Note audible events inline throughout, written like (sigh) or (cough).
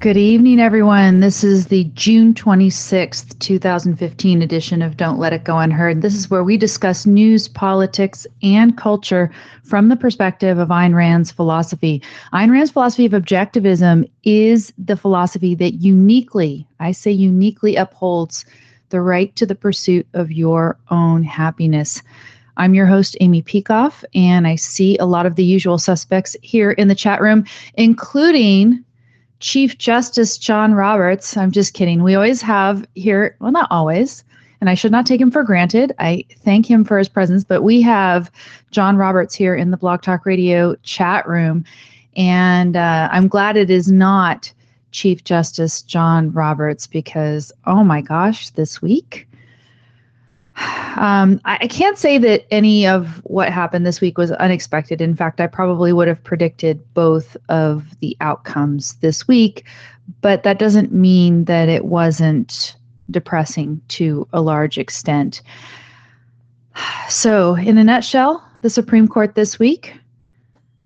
Good evening, everyone. This is the June 26th, 2015 edition of Don't Let It Go Unheard. This is where we discuss news, politics, and culture from the perspective of Ayn Rand's philosophy. Ayn Rand's philosophy of objectivism is the philosophy that uniquely, I say uniquely, upholds the right to the pursuit of your own happiness. I'm your host, Amy Peikoff, and I see a lot of the usual suspects here in the chat room, including Chief Justice John Roberts. I'm just kidding. We always have here, well, not always, and I should not take him for granted. I thank him for his presence, but we have John Roberts here in the Blog Talk Radio chat room. And uh, I'm glad it is not Chief Justice John Roberts because, oh my gosh, this week um, I, I, can't say that any of what happened this week was unexpected. In fact, I probably would have predicted both of the outcomes this week, but that doesn't mean that it wasn't depressing to a large extent. So, in a nutshell, the Supreme Court this week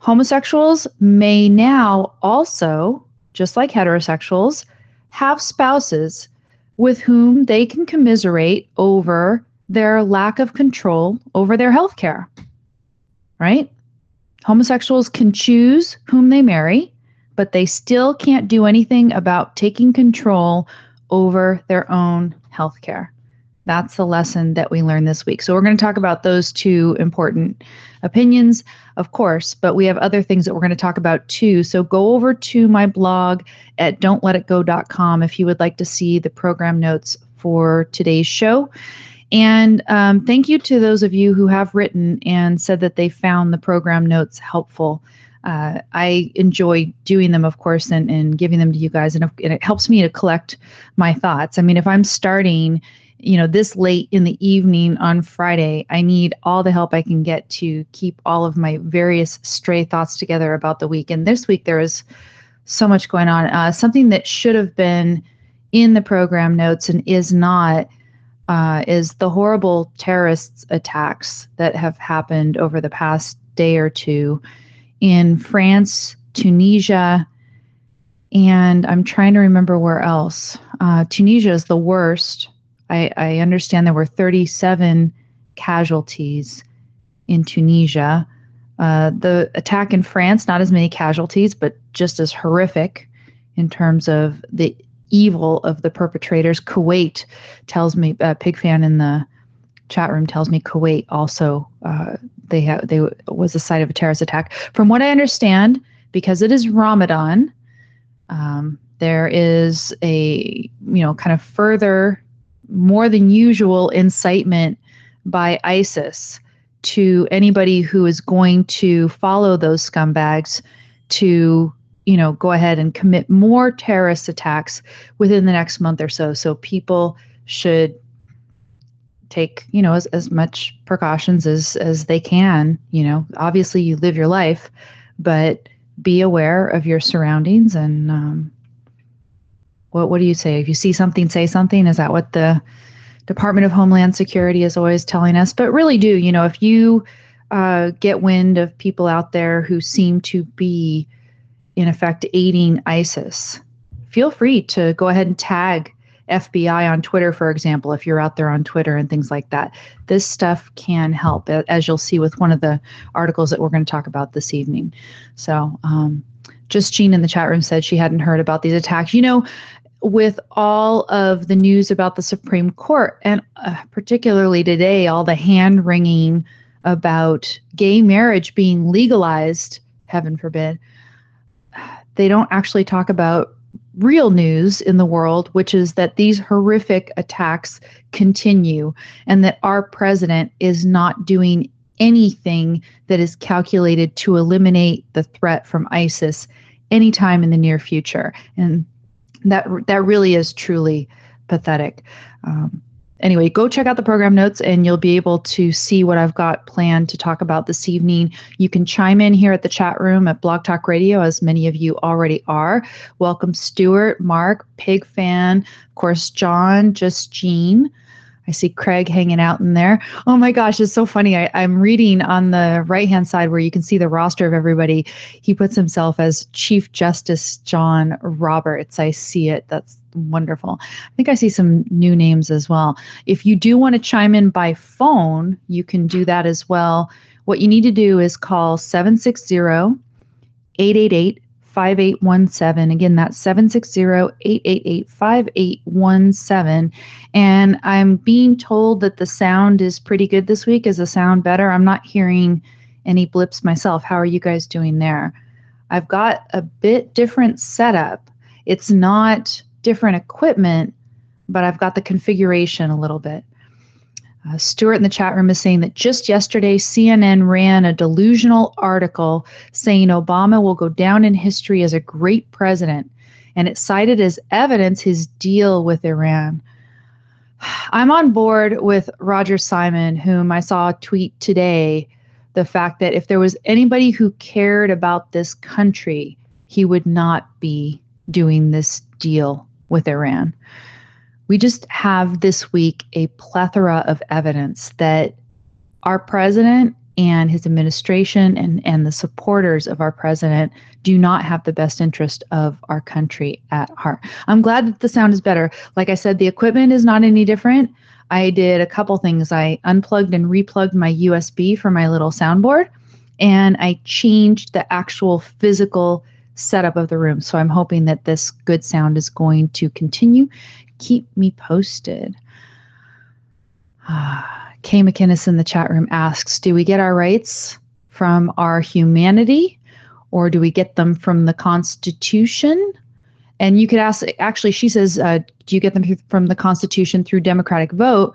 homosexuals may now also, just like heterosexuals, have spouses with whom they can commiserate over their lack of control over their health care. Right? Homosexuals can choose whom they marry, but they still can't do anything about taking control over their own health care. That's the lesson that we learned this week. So, we're going to talk about those two important opinions, of course, but we have other things that we're going to talk about too. So, go over to my blog at don'tletitgo.com if you would like to see the program notes for today's show. And um, thank you to those of you who have written and said that they found the program notes helpful. Uh, I enjoy doing them, of course, and, and giving them to you guys, and, and it helps me to collect my thoughts. I mean, if I'm starting, you know, this late in the evening on Friday, I need all the help I can get to keep all of my various stray thoughts together about the week. And this week there is so much going on. Uh, something that should have been in the program notes and is not uh, is the horrible terrorist attacks that have happened over the past day or two in France, Tunisia, and I'm trying to remember where else. Uh, Tunisia is the worst. I, I understand there were 37 casualties in Tunisia. Uh, the attack in France, not as many casualties, but just as horrific in terms of the evil of the perpetrators. Kuwait tells me, uh, Pig fan in the chat room tells me Kuwait also uh, they have they was the site of a terrorist attack. From what I understand, because it is Ramadan, um, there is a you know kind of further, more than usual incitement by ISIS to anybody who is going to follow those scumbags to you know, go ahead and commit more terrorist attacks within the next month or so. So people should take, you know, as, as much precautions as as they can. You know, obviously you live your life, but be aware of your surroundings and um, What what do you say? If you see something, say something. Is that what the Department of Homeland Security is always telling us? But really, do you know if you uh, get wind of people out there who seem to be, in effect, aiding ISIS, feel free to go ahead and tag FBI on Twitter, for example, if you're out there on Twitter and things like that. This stuff can help, as you'll see with one of the articles that we're going to talk about this evening. So, um, just Jean in the chat room said she hadn't heard about these attacks. You know, with all of the news about the Supreme Court, and uh, particularly today, all the hand wringing about gay marriage being legalized, heaven forbid, they don't actually talk about real news in the world, which is that these horrific attacks continue and that our president is not doing anything that is calculated to eliminate the threat from ISIS anytime in the near future. And that that really is truly pathetic. Um, anyway, go check out the program notes and you'll be able to see what I've got planned to talk about this evening. You can chime in here at the chat room at Blog Talk Radio, as many of you already are. Welcome, Stuart, Mark, Pig Fan, of course, John, Just Jean. I see Craig hanging out in there. Oh my gosh, it's so funny. I, am reading on the right hand side where you can see the roster of everybody. He puts himself as Chief Justice John Roberts. I see it. That's wonderful. I think I see some new names as well. If you do want to chime in by phone, you can do that as well. What you need to do is call 760 888 5817. Again, that's 760 888 5817. And I'm being told that the sound is pretty good this week. Is the sound better? I'm not hearing any blips myself. How are you guys doing there? I've got a bit different setup. It's not different equipment, but I've got the configuration a little bit. Uh, Stuart in the chat room is saying that just yesterday, CNN ran a delusional article saying Obama will go down in history as a great president, and it cited as evidence his deal with Iran. (sighs) I'm on board with Roger Simon, whom I saw tweet today the fact that if there was anybody who cared about this country, he would not be doing this deal with Iran we just have this week a plethora of evidence that our president and his administration and, and the supporters of our president do not have the best interest of our country at heart. I'm glad that the sound is better. Like I said, the equipment is not any different. I did a couple things. I unplugged and replugged my USB for my little soundboard, and I changed the actual physical setup of the room. So I'm hoping that this good sound is going to continue keep me posted. Kay McInnes in the chat room asks Do we get our rights from our humanity or do we get them from the Constitution? And you could ask, actually, she says, uh, Do you get them from the Constitution through democratic vote?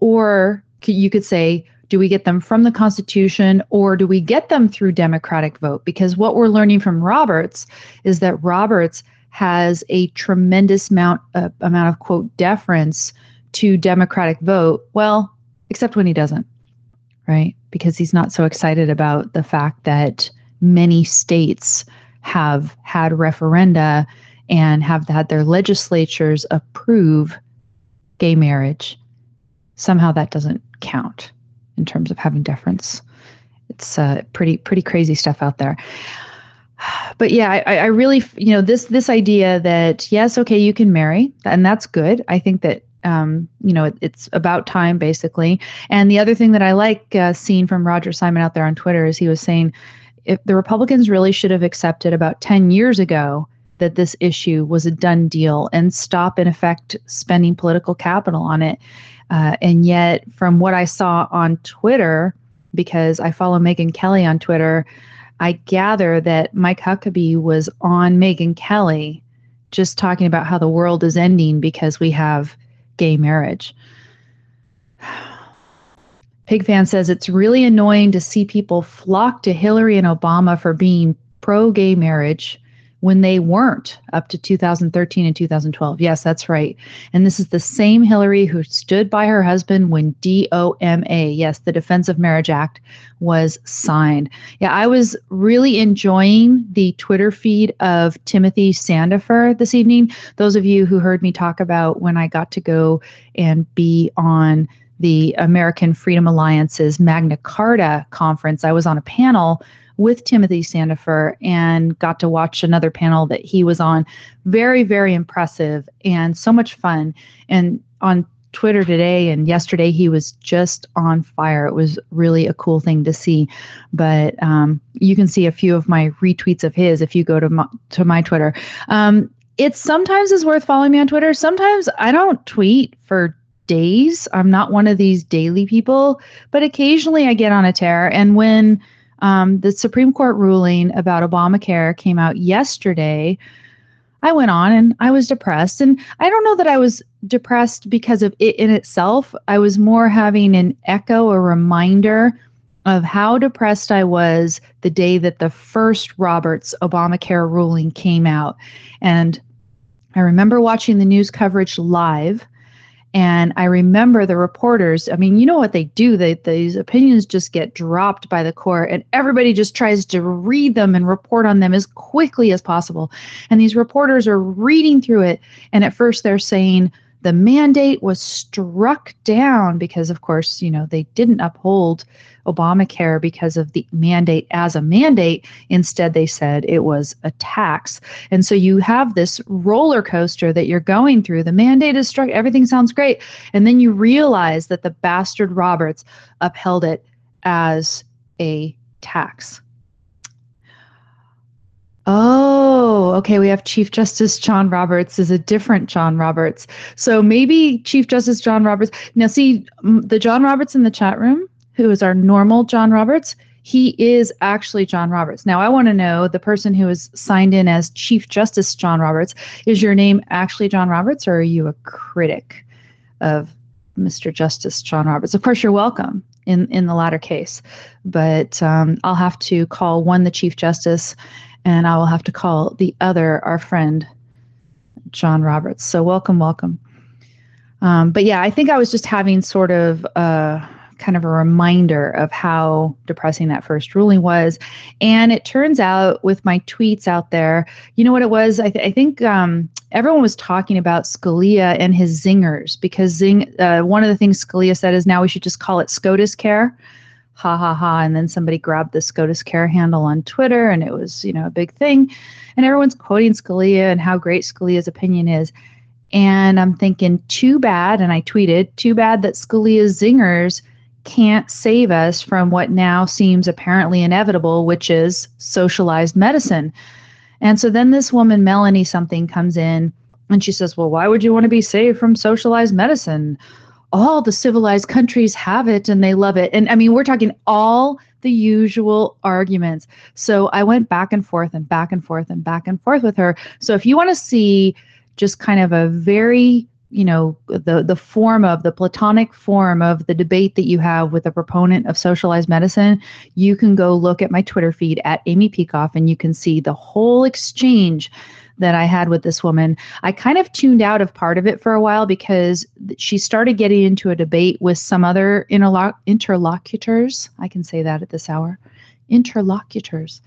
Or you could say, do we get them from the Constitution or do we get them through democratic vote? Because what we're learning from Roberts is that Roberts has a tremendous amount uh, amount of quote deference to democratic vote. Well except when he doesn't right? Because he's not so excited about the fact that many states have had referenda and have had their legislatures approve gay marriage. Somehow that doesn't count in terms of having deference it's uh, pretty pretty crazy stuff out there but yeah, I, I really, you know, this this idea that yes, okay, you can marry, and that's good. I think that um, you know, it, it's about time, basically. And the other thing that I like uh, seeing from Roger Simon out there on Twitter is he was saying, if the Republicans really should have accepted about 10 years ago that this issue was a done deal and stop, in effect, spending political capital on it. Uh, and yet, from what I saw on Twitter, because I follow Megyn Kelly on Twitter, I gather that Mike Huckabee was on Megyn Kelly just talking about how the world is ending because we have gay marriage. (sighs) Pigfan says it's really annoying to see people flock to Hillary and Obama for being pro gay marriage, when they weren't up to 2013 and 2012. Yes, that's right. And this is the same Hillary who stood by her husband when DOMA, yes, the Defense of Marriage Act, was signed. Yeah, I was really enjoying the Twitter feed of Timothy Sandefur this evening. Those of you who heard me talk about when I got to go and be on the American Freedom Alliance's Magna Carta conference, I was on a panel with Timothy Sandefur and got to watch another panel that he was on. Very, very impressive and so much fun. And on Twitter today and yesterday, he was just on fire. It was really a cool thing to see. But um, you can see a few of my retweets of his if you go to my, to my Twitter. Um, it sometimes is worth following me on Twitter. Sometimes I don't tweet for days. I'm not one of these daily people, but occasionally I get on a tear. And when um, the Supreme Court ruling about Obamacare came out yesterday. I went on and I was depressed. And I don't know that I was depressed because of it in itself. I was more having an echo, a reminder of how depressed I was the day that the first Roberts Obamacare ruling came out. And I remember watching the news coverage live and I remember the reporters, I mean, you know what they do? They, these opinions just get dropped by the court, and everybody just tries to read them and report on them as quickly as possible. And these reporters are reading through it. And at first, they're saying the mandate was struck down because, of course, you know, they didn't uphold Obamacare because of the mandate as a mandate. Instead, they said it was a tax. And so you have this roller coaster that you're going through. The mandate is struck, everything sounds great. And then you realize that the bastard Roberts upheld it as a tax. Oh, okay. We have Chief Justice John Roberts is a different John Roberts. So maybe Chief Justice John Roberts. Now, see, the John Roberts in the chat room, who is our normal John Roberts, he is actually John Roberts. Now, I want to know the person who is signed in as Chief Justice John Roberts, is your name actually John Roberts or are you a critic of Mr. Justice John Roberts? Of course, you're welcome in, in the latter case, but um, I'll have to call one the Chief Justice and I will have to call the other our friend John Roberts. So, welcome, welcome. Um, but yeah, I think I was just having sort of. a, kind of a reminder of how depressing that first ruling was. And it turns out with my tweets out there, you know what it was? I, th- I think um, everyone was talking about Scalia and his zingers because zing, uh, one of the things Scalia said is now we should just call it SCOTUS care. Ha ha ha. And then somebody grabbed the SCOTUS care handle on Twitter and it was, you know, a big thing. And everyone's quoting Scalia and how great Scalia's opinion is. And I'm thinking, too bad. And I tweeted, too bad that Scalia's zingers can't save us from what now seems apparently inevitable, which is socialized medicine. And so then this woman, Melanie something, comes in and she says, Well, why would you want to be saved from socialized medicine? All the civilized countries have it and they love it. And I mean, we're talking all the usual arguments. So I went back and forth and back and forth and back and forth with her. So if you want to see just kind of a very you know the the form of the platonic form of the debate that you have with a proponent of socialized medicine you can go look at my twitter feed at amy peikoff and you can see the whole exchange that i had with this woman i kind of tuned out of part of it for a while because she started getting into a debate with some other interloc- interlocutors i can say that at this hour interlocutors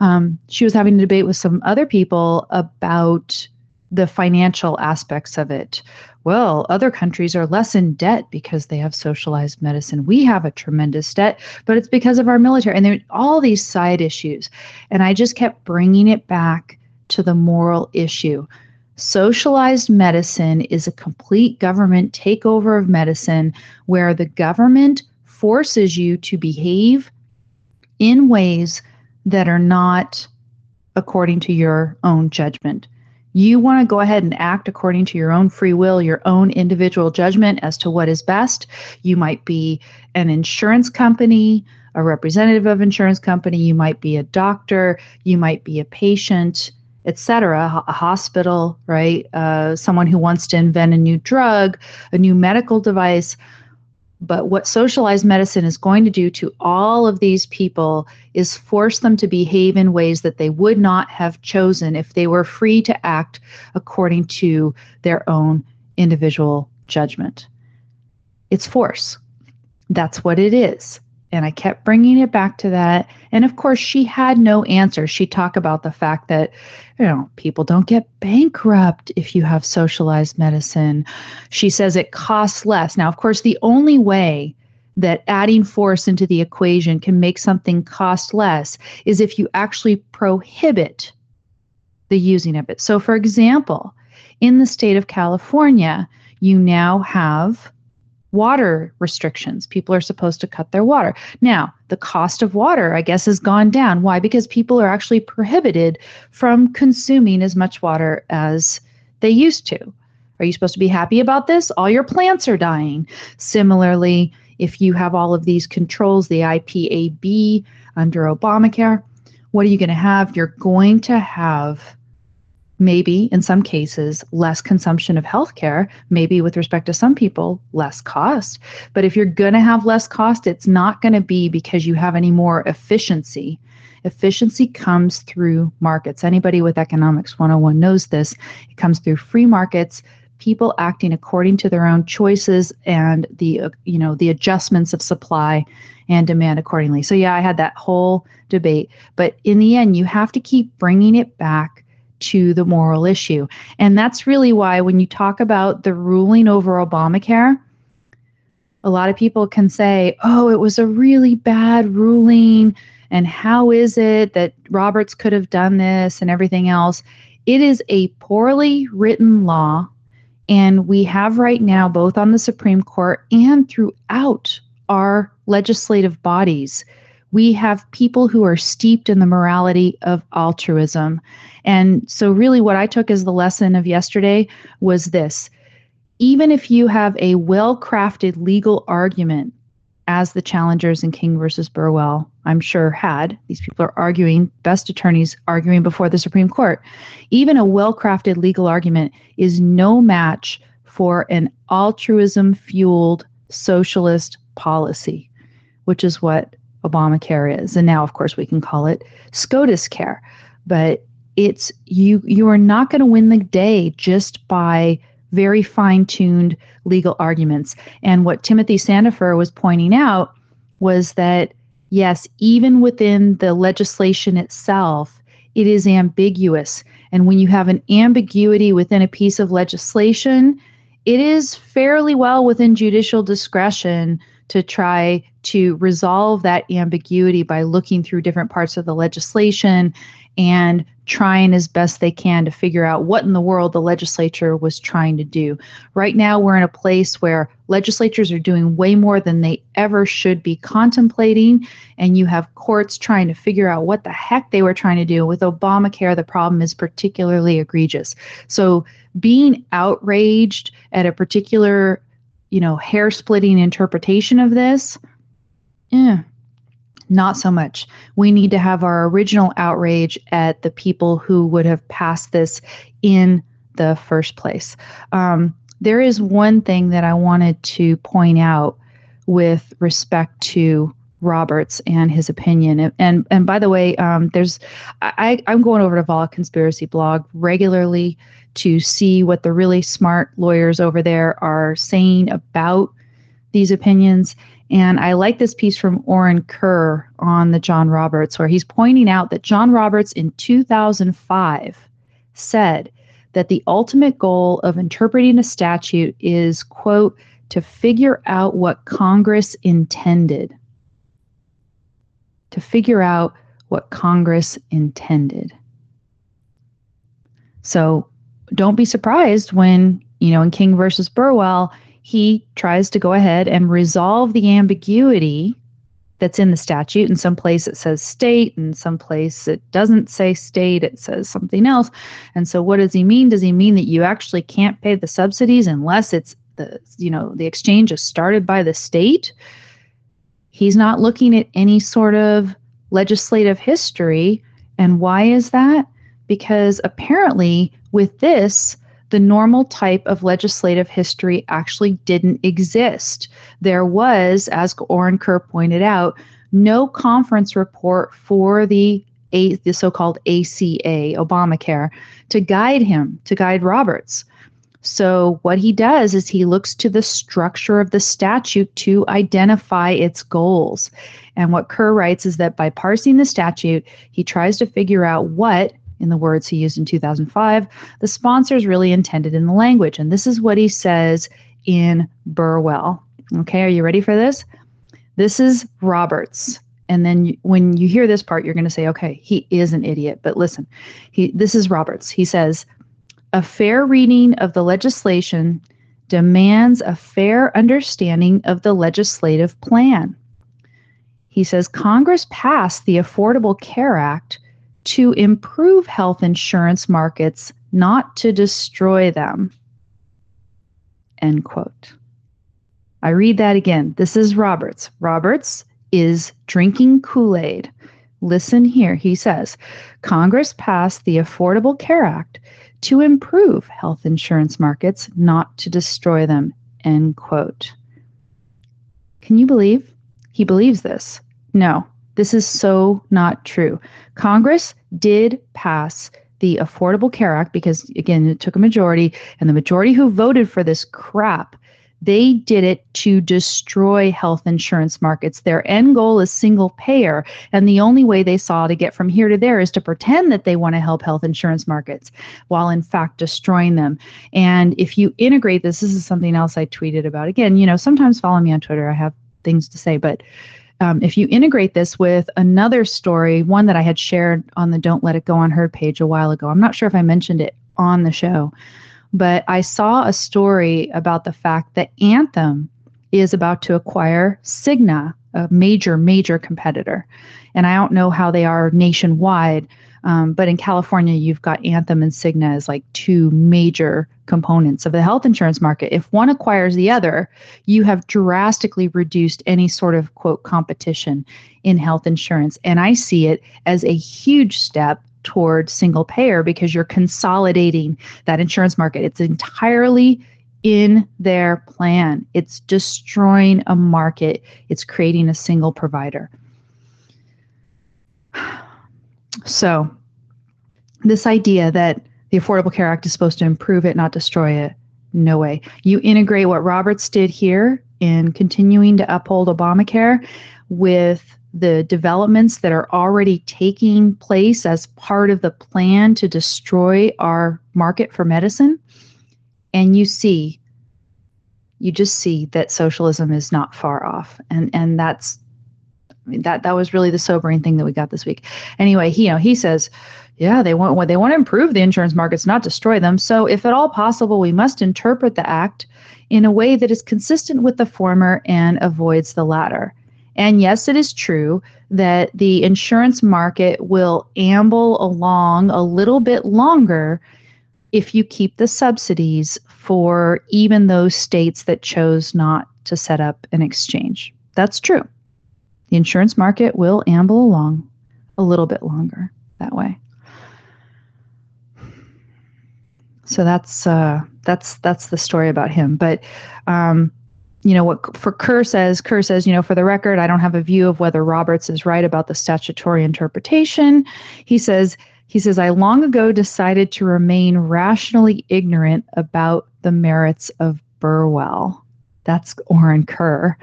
um, she was having a debate with some other people about the financial aspects of it. Well, other countries are less in debt because they have socialized medicine. We have a tremendous debt, but it's because of our military. And there all these side issues. And I just kept bringing it back to the moral issue. Socialized medicine is a complete government takeover of medicine where the government forces you to behave in ways that are not according to your own judgment. You want to go ahead and act according to your own free will, your own individual judgment as to what is best. You might be an insurance company, a representative of insurance company, you might be a doctor, you might be a patient, etc. A hospital, right? Uh, someone who wants to invent a new drug, a new medical device. But what socialized medicine is going to do to all of these people is force them to behave in ways that they would not have chosen if they were free to act according to their own individual judgment. It's force. That's what it is. And I kept bringing it back to that. And of course, she had no answer. She talked about the fact that, you know, people don't get bankrupt if you have socialized medicine. She says it costs less. Now, of course, the only way that adding force into the equation can make something cost less is if you actually prohibit the using of it. So, for example, in the state of California, you now have water restrictions. People are supposed to cut their water. Now, the cost of water, I guess, has gone down. Why? Because people are actually prohibited from consuming as much water as they used to. Are you supposed to be happy about this? All your plants are dying. Similarly, if you have all of these controls, the IPAB under Obamacare, what are you going to have? You're going to have maybe in some cases less consumption of healthcare, maybe with respect to some people, less cost. But if you're going to have less cost, it's not going to be because you have any more efficiency. Efficiency comes through markets. Anybody with Economics 101 knows this. It comes through free markets, people acting according to their own choices and the you know the adjustments of supply and demand accordingly. So yeah, I had that whole debate, but in the end you have to keep bringing it back to the moral issue. And that's really why when you talk about the ruling over Obamacare, a lot of people can say, oh, it was a really bad ruling. And how is it that Roberts could have done this and everything else? It is a poorly written law. And we have right now, both on the Supreme Court and throughout our legislative bodies, we have people who are steeped in the morality of altruism. And so, really, what I took as the lesson of yesterday was this even if you have a well crafted legal argument, as the challengers in King versus Burwell, I'm sure, had, these people are arguing, best attorneys arguing before the Supreme Court, even a well crafted legal argument is no match for an altruism fueled socialist policy, which is what Obamacare is. And now, of course, we can call it SCOTUS care. But it's you you are not going to win the day just by very fine-tuned legal arguments. And what Timothy Sandefur was pointing out was that yes, even within the legislation itself, it is ambiguous. And when you have an ambiguity within a piece of legislation, it is fairly well within judicial discretion to try to resolve that ambiguity by looking through different parts of the legislation and trying as best they can to figure out what in the world the legislature was trying to do. Right now, we're in a place where legislatures are doing way more than they ever should be contemplating, and you have courts trying to figure out what the heck they were trying to do. With Obamacare, the problem is particularly egregious. So, being outraged at a particular, you know, hair splitting interpretation of this, yeah, not so much. We need to have our original outrage at the people who would have passed this in the first place. Um, there is one thing that I wanted to point out with respect to Roberts and his opinion. And and, and by the way, um, there's I, I'm going over to Volokh Conspiracy blog regularly to see what the really smart lawyers over there are saying about these opinions. And I like this piece from Orin Kerr on the John Roberts, where he's pointing out that John Roberts in 2005 said that the ultimate goal of interpreting a statute is, quote, to figure out what Congress intended. To figure out what Congress intended. So don't be surprised when, you know, in King versus Burwell, he tries to go ahead and resolve the ambiguity that's in the statute. In some place it says state, in some place it doesn't say state, it says something else. And so what does he mean? Does he mean that you actually can't pay the subsidies unless it's the you know the exchange is started by the state? He's not looking at any sort of legislative history. And why is that? Because apparently with this, the normal type of legislative history actually didn't exist. There was, as Orin Kerr pointed out, no conference report for the a, the so-called ACA, Obamacare, to guide him, to guide Roberts. So what he does is he looks to the structure of the statute to identify its goals. And what Kerr writes is that by parsing the statute, he tries to figure out what in the words he used in 2005, the sponsors really intended in the language. And this is what he says in Burwell. Okay, are you ready for this? This is Roberts. And then when you hear this part, you're going to say, okay, he is an idiot. But listen, he, this is Roberts. He says, a fair reading of the legislation demands a fair understanding of the legislative plan. He says Congress passed the Affordable Care Act to improve health insurance markets, not to destroy them. End quote. I read that again. This is Roberts. Roberts is drinking Kool Aid. Listen here. He says Congress passed the Affordable Care Act to improve health insurance markets, not to destroy them. End quote. Can you believe he believes this? No, this is so not true. Congress did pass the Affordable Care Act because, again, it took a majority, and the majority who voted for this crap, they did it to destroy health insurance markets. Their end goal is single payer, and the only way they saw to get from here to there is to pretend that they want to help health insurance markets while in fact destroying them. And if you integrate this, this is something else I tweeted about. Again, you know, sometimes follow me on Twitter. I have things to say, but um, if you integrate this with another story, one that I had shared on the Don't Let It Go Unheard page a while ago, I'm not sure if I mentioned it on the show, but I saw a story about the fact that Anthem is about to acquire Cigna, a major, major competitor. And I don't know how they are nationwide, um, but in California, you've got Anthem and Cigna as like two major components of the health insurance market. If one acquires the other, you have drastically reduced any sort of quote competition in health insurance. And I see it as a huge step toward single payer because you're consolidating that insurance market. It's entirely in their plan. It's destroying a market, it's creating a single provider. So, this idea that the Affordable Care Act is supposed to improve it, not destroy it, no way. You integrate what Roberts did here in continuing to uphold Obamacare with the developments that are already taking place as part of the plan to destroy our market for medicine. And you see, you just see that socialism is not far off. And, and that's I mean, that that was really the sobering thing that we got this week. Anyway, he you know he says, yeah, they want what they want to improve the insurance markets, not destroy them. So, if at all possible, we must interpret the act in a way that is consistent with the former and avoids the latter. And yes, it is true that the insurance market will amble along a little bit longer if you keep the subsidies for even those states that chose not to set up an exchange. That's true the insurance market will amble along a little bit longer that way. So that's uh, that's that's the story about him. But um, you know what for Kerr says, Kerr says, you know, for the record, I don't have a view of whether Roberts is right about the statutory interpretation. He says he says I long ago decided to remain rationally ignorant about the merits of Burwell. That's Orin Kerr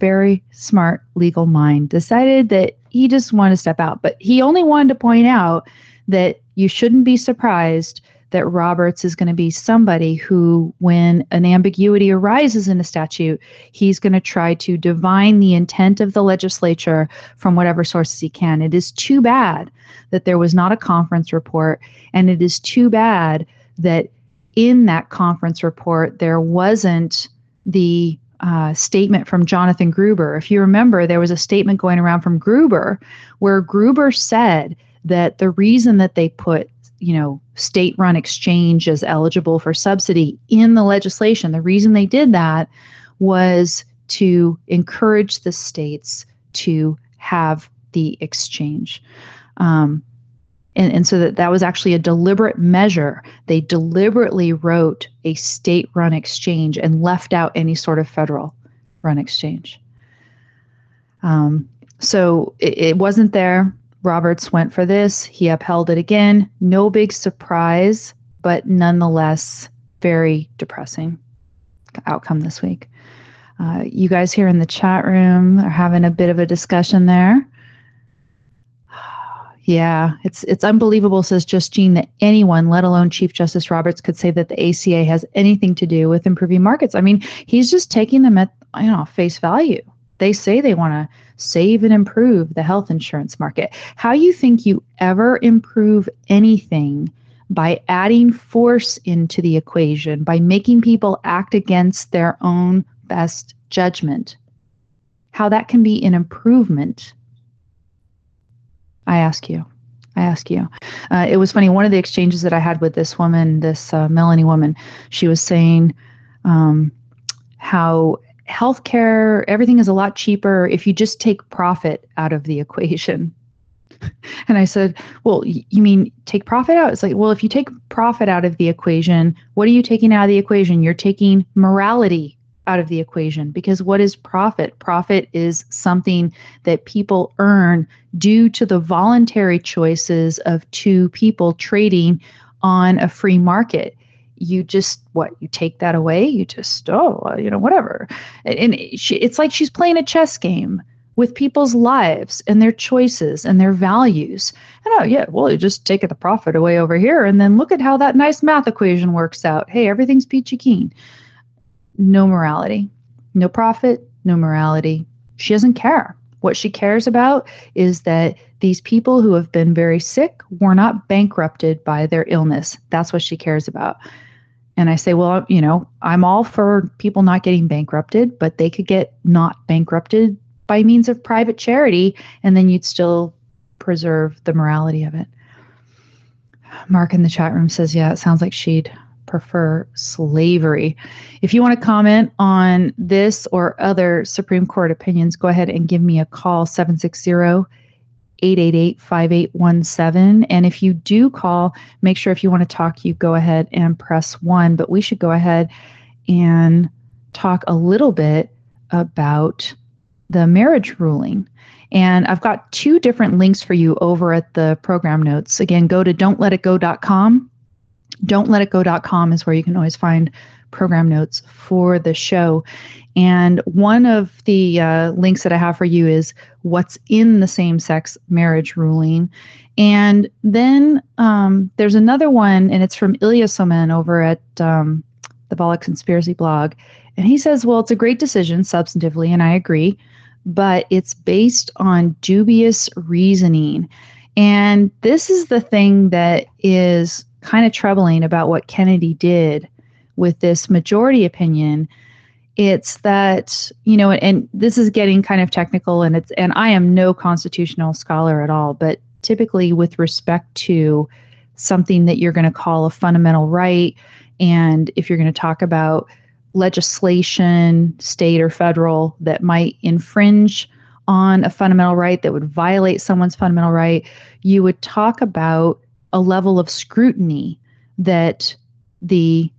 very smart legal mind, decided that he just wanted to step out. But he only wanted to point out that you shouldn't be surprised that Roberts is going to be somebody who, when an ambiguity arises in a statute, he's going to try to divine the intent of the legislature from whatever sources he can. It is too bad that there was not a conference report, and it is too bad that in that conference report there wasn't the uh, statement from Jonathan Gruber. If you remember, there was a statement going around from Gruber where Gruber said that the reason that they put you know state run exchange as eligible for subsidy in the legislation the reason they did that was to encourage the states to have the exchange um, And, and so that, that was actually a deliberate measure. They deliberately wrote a state run exchange and left out any sort of federal run exchange. Um, so it, it wasn't there. Roberts went for this. He upheld it again. No big surprise, but nonetheless, very depressing outcome this week. Uh, you guys here in the chat room are having a bit of a discussion there. Yeah, it's it's unbelievable, says Just Jean, that anyone, let alone Chief Justice Roberts, could say that the ACA has anything to do with improving markets. I mean, he's just taking them at you know face value. They say they want to save and improve the health insurance market. How you think you ever improve anything by adding force into the equation, by making people act against their own best judgment? How that can be an improvement I ask you. I ask you. Uh, it was funny. One of the exchanges that I had with this woman, this uh, Melanie woman, she was saying um, how healthcare, everything is a lot cheaper if you just take profit out of the equation. (laughs) And I said, Well, you mean take profit out? It's like, well, if you take profit out of the equation, what are you taking out of the equation? You're taking morality out of the equation because what is profit? Profit is something that people earn due to the voluntary choices of two people trading on a free market. You just what you take that away? You just oh you know whatever, and it's like she's playing a chess game with people's lives and their choices and their values. And oh yeah, well you just take the profit away over here, and then look at how that nice math equation works out. Hey, everything's peachy keen no morality, no profit, no morality. She doesn't care. What she cares about is that these people who have been very sick were not bankrupted by their illness. That's what she cares about. And I say, well, you know, I'm all for people not getting bankrupted, but they could get not bankrupted by means of private charity, and then you'd still preserve the morality of it. Mark in the chat room says, yeah, it sounds like she'd prefer slavery. If you want to comment on this or other Supreme Court opinions, go ahead and give me a call 760 888 5817. And if you do call, make sure if you want to talk, you go ahead and press one. But we should go ahead and talk a little bit about the marriage ruling. And I've got two different links for you over at the program notes. Again, go to don'tletitgo.com don'tletitgo.com is where you can always find program notes for the show. And one of the uh, links that I have for you is what's in the same sex marriage ruling. And then um, there's another one, and it's from Ilya Somin over at um, the Volokh Conspiracy blog. And he says, well, it's a great decision substantively, and I agree, but it's based on dubious reasoning. And this is the thing that is kind of troubling about what Kennedy did with this majority opinion. It's that you know and this is getting kind of technical and it's and I am no constitutional scholar at all but typically with respect to something that you're going to call a fundamental right and if you're going to talk about legislation state or federal that might infringe on a fundamental right that would violate someone's fundamental right you would talk about a level of scrutiny that the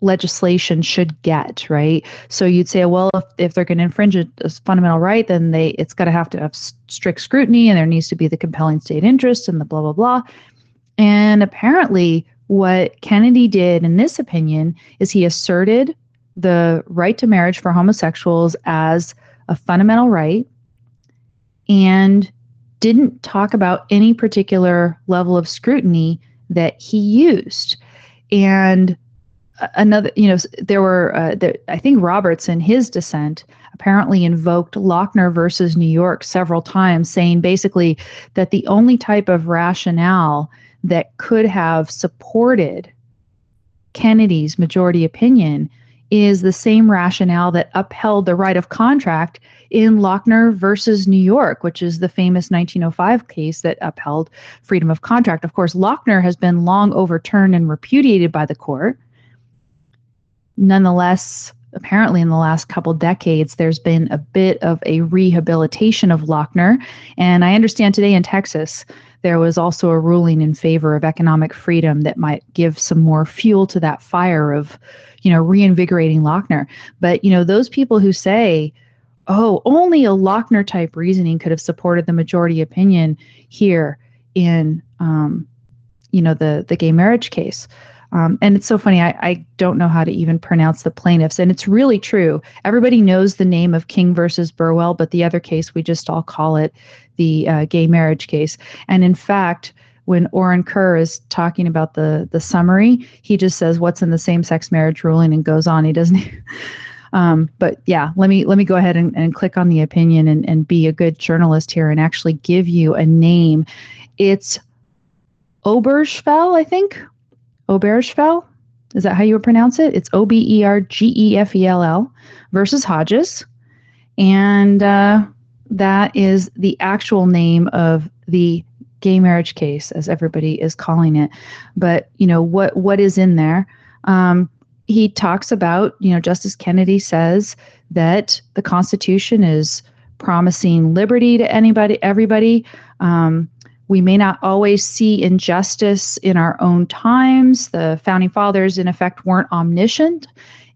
legislation should get right? So you'd say well if, if they're going to infringe a, a, fundamental right then they it's got to have to have strict scrutiny and there needs to be the compelling state interest and the blah blah blah. And apparently what kennedy did in this opinion is he asserted the right to marriage for homosexuals as a fundamental right and didn't talk about any particular level of scrutiny that he used. And another, you know, there were, uh, there, I think Roberts in his dissent apparently invoked Lochner versus New York several times, saying basically that the only type of rationale that could have supported Kennedy's majority opinion is the same rationale that upheld the right of contract in Lochner versus New York, which is the famous 1905 case that upheld freedom of contract. Of course, Lochner has been long overturned and repudiated by the court. Nonetheless, apparently in the last couple decades, there's been a bit of a rehabilitation of Lochner. And I understand today in Texas, there was also a ruling in favor of economic freedom that might give some more fuel to that fire of, you know, reinvigorating Lochner. But, you know, those people who say, oh, only a Lochner type reasoning could have supported the majority opinion here in, um, you know, the the gay marriage case. Um, and it's so funny. I, I don't know how to even pronounce the plaintiffs, and it's really true. Everybody knows the name of King versus Burwell, but the other case we just all call it the uh, gay marriage case. And in fact, when Orin Kerr is talking about the the summary, he just says what's in the same sex marriage ruling and goes on. He doesn't. (laughs) Um, but yeah, let me let me go ahead and, and click on the opinion and, and be a good journalist here and actually give you a name. It's Obergefell, I think. Obergefell. Is that how you would pronounce it? It's O B E R G E F E L L versus Hodges. And uh, that is the actual name of the gay marriage case, as everybody is calling it. But, you know, what what is in there? Um, he talks about, you know, Justice Kennedy says that the Constitution is promising liberty to anybody, everybody. Um, we may not always see injustice in our own times. The founding fathers, in effect, weren't omniscient.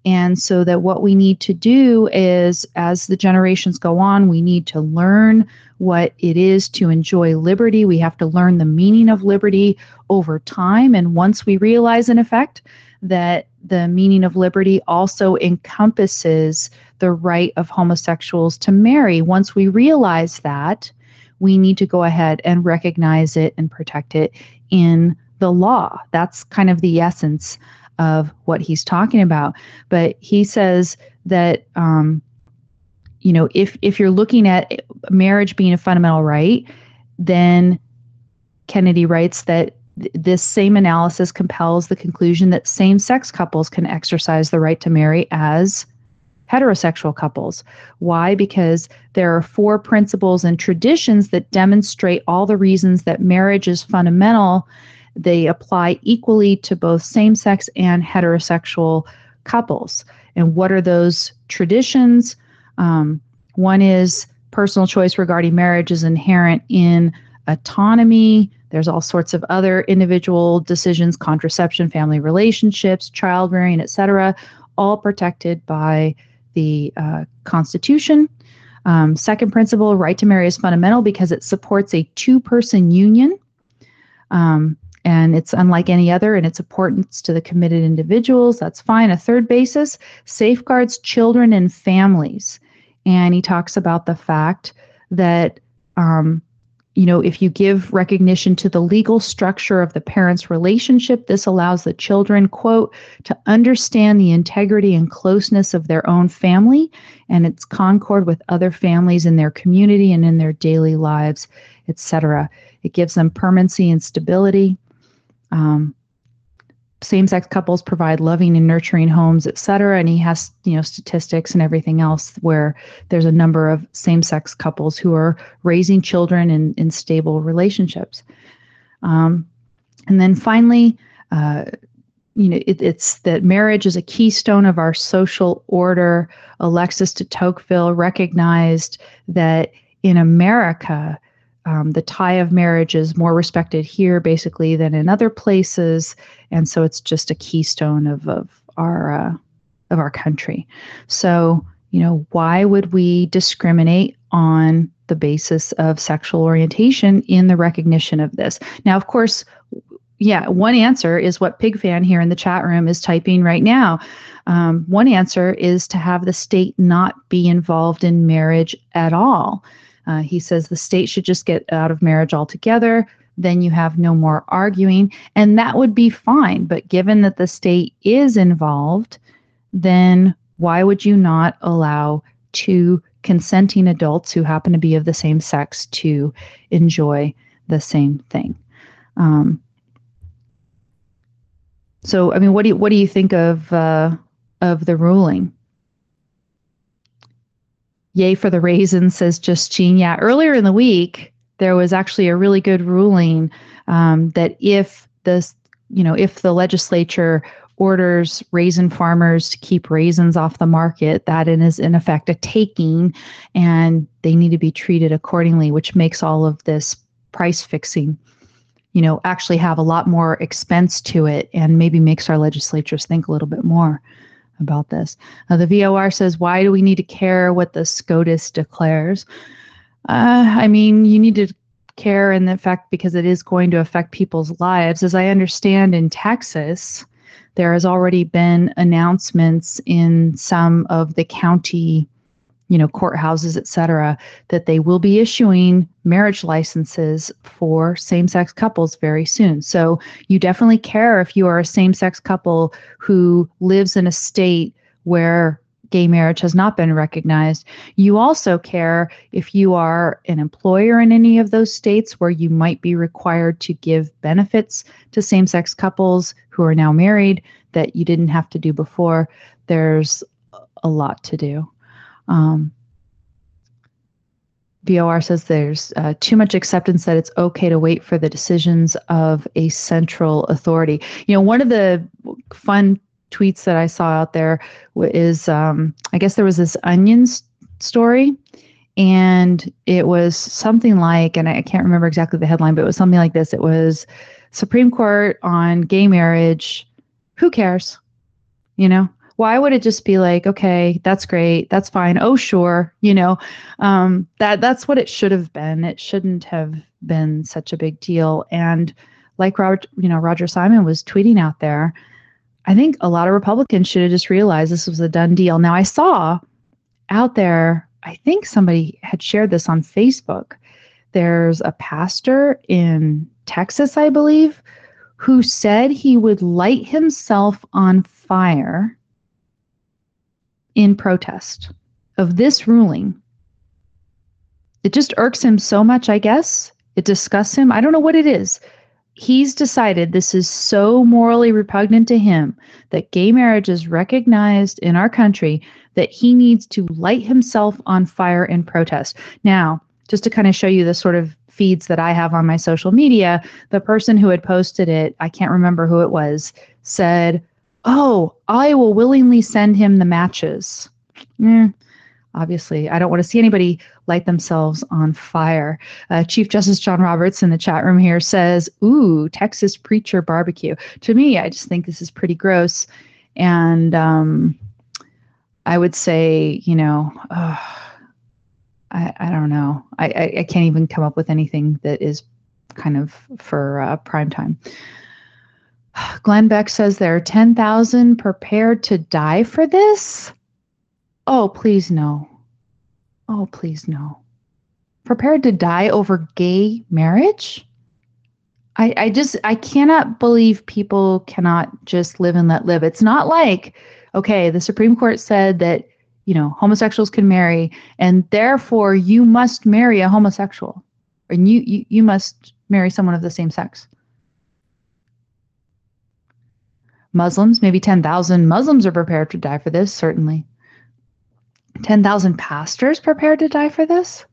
And so that what we need to do is, as the generations go on, we need to learn what it is to enjoy liberty. We have to learn the meaning of liberty over time. And once we realize, in effect, that the meaning of liberty also encompasses the right of homosexuals to marry, once we realize that, we need to go ahead and recognize it and protect it in the law. That's kind of the essence of what he's talking about. But he says that, um, you know, if if you're looking at marriage being a fundamental right, then Kennedy writes that th- this same analysis compels the conclusion that same-sex couples can exercise the right to marry as heterosexual couples. Why? Because there are four principles and traditions that demonstrate all the reasons that marriage is fundamental. They apply equally to both same sex and heterosexual couples. And what are those traditions? Um, one is personal choice regarding marriage is inherent in autonomy. There's all sorts of other individual decisions, contraception, family relationships, child rearing, etc., all protected by the uh, Constitution. Um, second principle, right to marry is fundamental because it supports a two person union. Um, and it's unlike any other in its importance to the committed individuals. That's fine. A third basis safeguards children and families. And he talks about the fact that um, you know, if you give recognition to the legal structure of the parents' relationship, this allows the children, quote, to understand the integrity and closeness of their own family and its concord with other families in their community and in their daily lives, etc. It gives them permanency and stability. Um, same-sex couples provide loving and nurturing homes et cetera. And he has you know statistics and everything else where there's a number of same-sex couples who are raising children in, in stable relationships. Um, and then finally uh, you know it, it's that marriage is a keystone of our social order. Alexis de tocqueville recognized that in america um, the tie of marriage is more respected here basically than in other places. And so it's just a keystone of, of our uh, of our country. So you know why would we discriminate on the basis of sexual orientation in the recognition of this? Now of course yeah one answer is what pig fan here in the chat room is typing right now. Um, one answer is to have the state not be involved in marriage at all uh, he says the state should just get out of marriage altogether. Then you have no more arguing, and that would be fine. But given that the state is involved, then why would you not allow two consenting adults who happen to be of the same sex to enjoy the same thing? Um, so, I mean, what do you, what do you think of uh, of the ruling? Yay for the raisins, says Justine. Yeah, earlier in the week, there was actually a really good ruling um, that if the you know if the legislature orders raisin farmers to keep raisins off the market. That is, in effect, a taking, and they need to be treated accordingly, which makes all of this price fixing, you know, actually have a lot more expense to it and maybe makes our legislatures think a little bit more about this. Uh, the VOR says, Why do we need to care what the SCOTUS declares? Uh, I mean, you need to care in the fact because it is going to affect people's lives. As I understand in Texas, there has already been announcements in some of the county you know courthouses et cetera that they will be issuing marriage licenses for same-sex couples very soon so you definitely care if you are a same-sex couple who lives in a state where gay marriage has not been recognized. You also care if you are an employer in any of those states where you might be required to give benefits to same sex couples who are now married that you didn't have to do before. There's a lot to do. Um, VOR says there's uh, too much acceptance that it's okay to wait for the decisions of a central authority. You know, one of the fun tweets that I saw out there is um, I guess there was this Onion's story and it was something like and I can't remember exactly the headline but it was something like this. It was Supreme Court on gay marriage. Who cares? You know why would it just be like okay that's great that's fine oh sure you know um, that that's what it should have been it shouldn't have been such a big deal and like Roger, you know Roger Simon was tweeting out there I think a lot of Republicans should have just realized this was a done deal. Now, I saw out there, I think somebody had shared this on Facebook. There's a pastor in Texas, I believe, who said he would light himself on fire in protest of this ruling. It just irks him so much, I guess. It disgusts him. I don't know what it is he's decided this is so morally repugnant to him that gay marriage is recognized in our country that he needs to light himself on fire in protest. Now, just to kind of show you the sort of feeds that I have on my social media, the person who had posted it, I can't remember who it was, said, Oh, I will willingly send him the matches. Mm, obviously, I don't want to see anybody light themselves on fire. Uh, Chief Justice John Roberts in the chat room here says, Ooh, Texas preacher barbecue. To me, I just think this is pretty gross. And um, I would say, you know, uh, I, I don't know. I, I, I, can't even come up with anything that is kind of for uh, prime time. (sighs) Glenn Beck says there are 10,000 prepared to die for this. Oh, please no. Oh, please no. Prepared to die over gay marriage? I, I just I cannot believe people cannot just live and let live. It's not like, okay, the Supreme Court said that, you know, homosexuals can marry, and therefore you must marry a homosexual. And you you, you must marry someone of the same sex. Muslims, maybe 10,000 Muslims are prepared to die for this, certainly. 10,000 pastors prepared to die for this?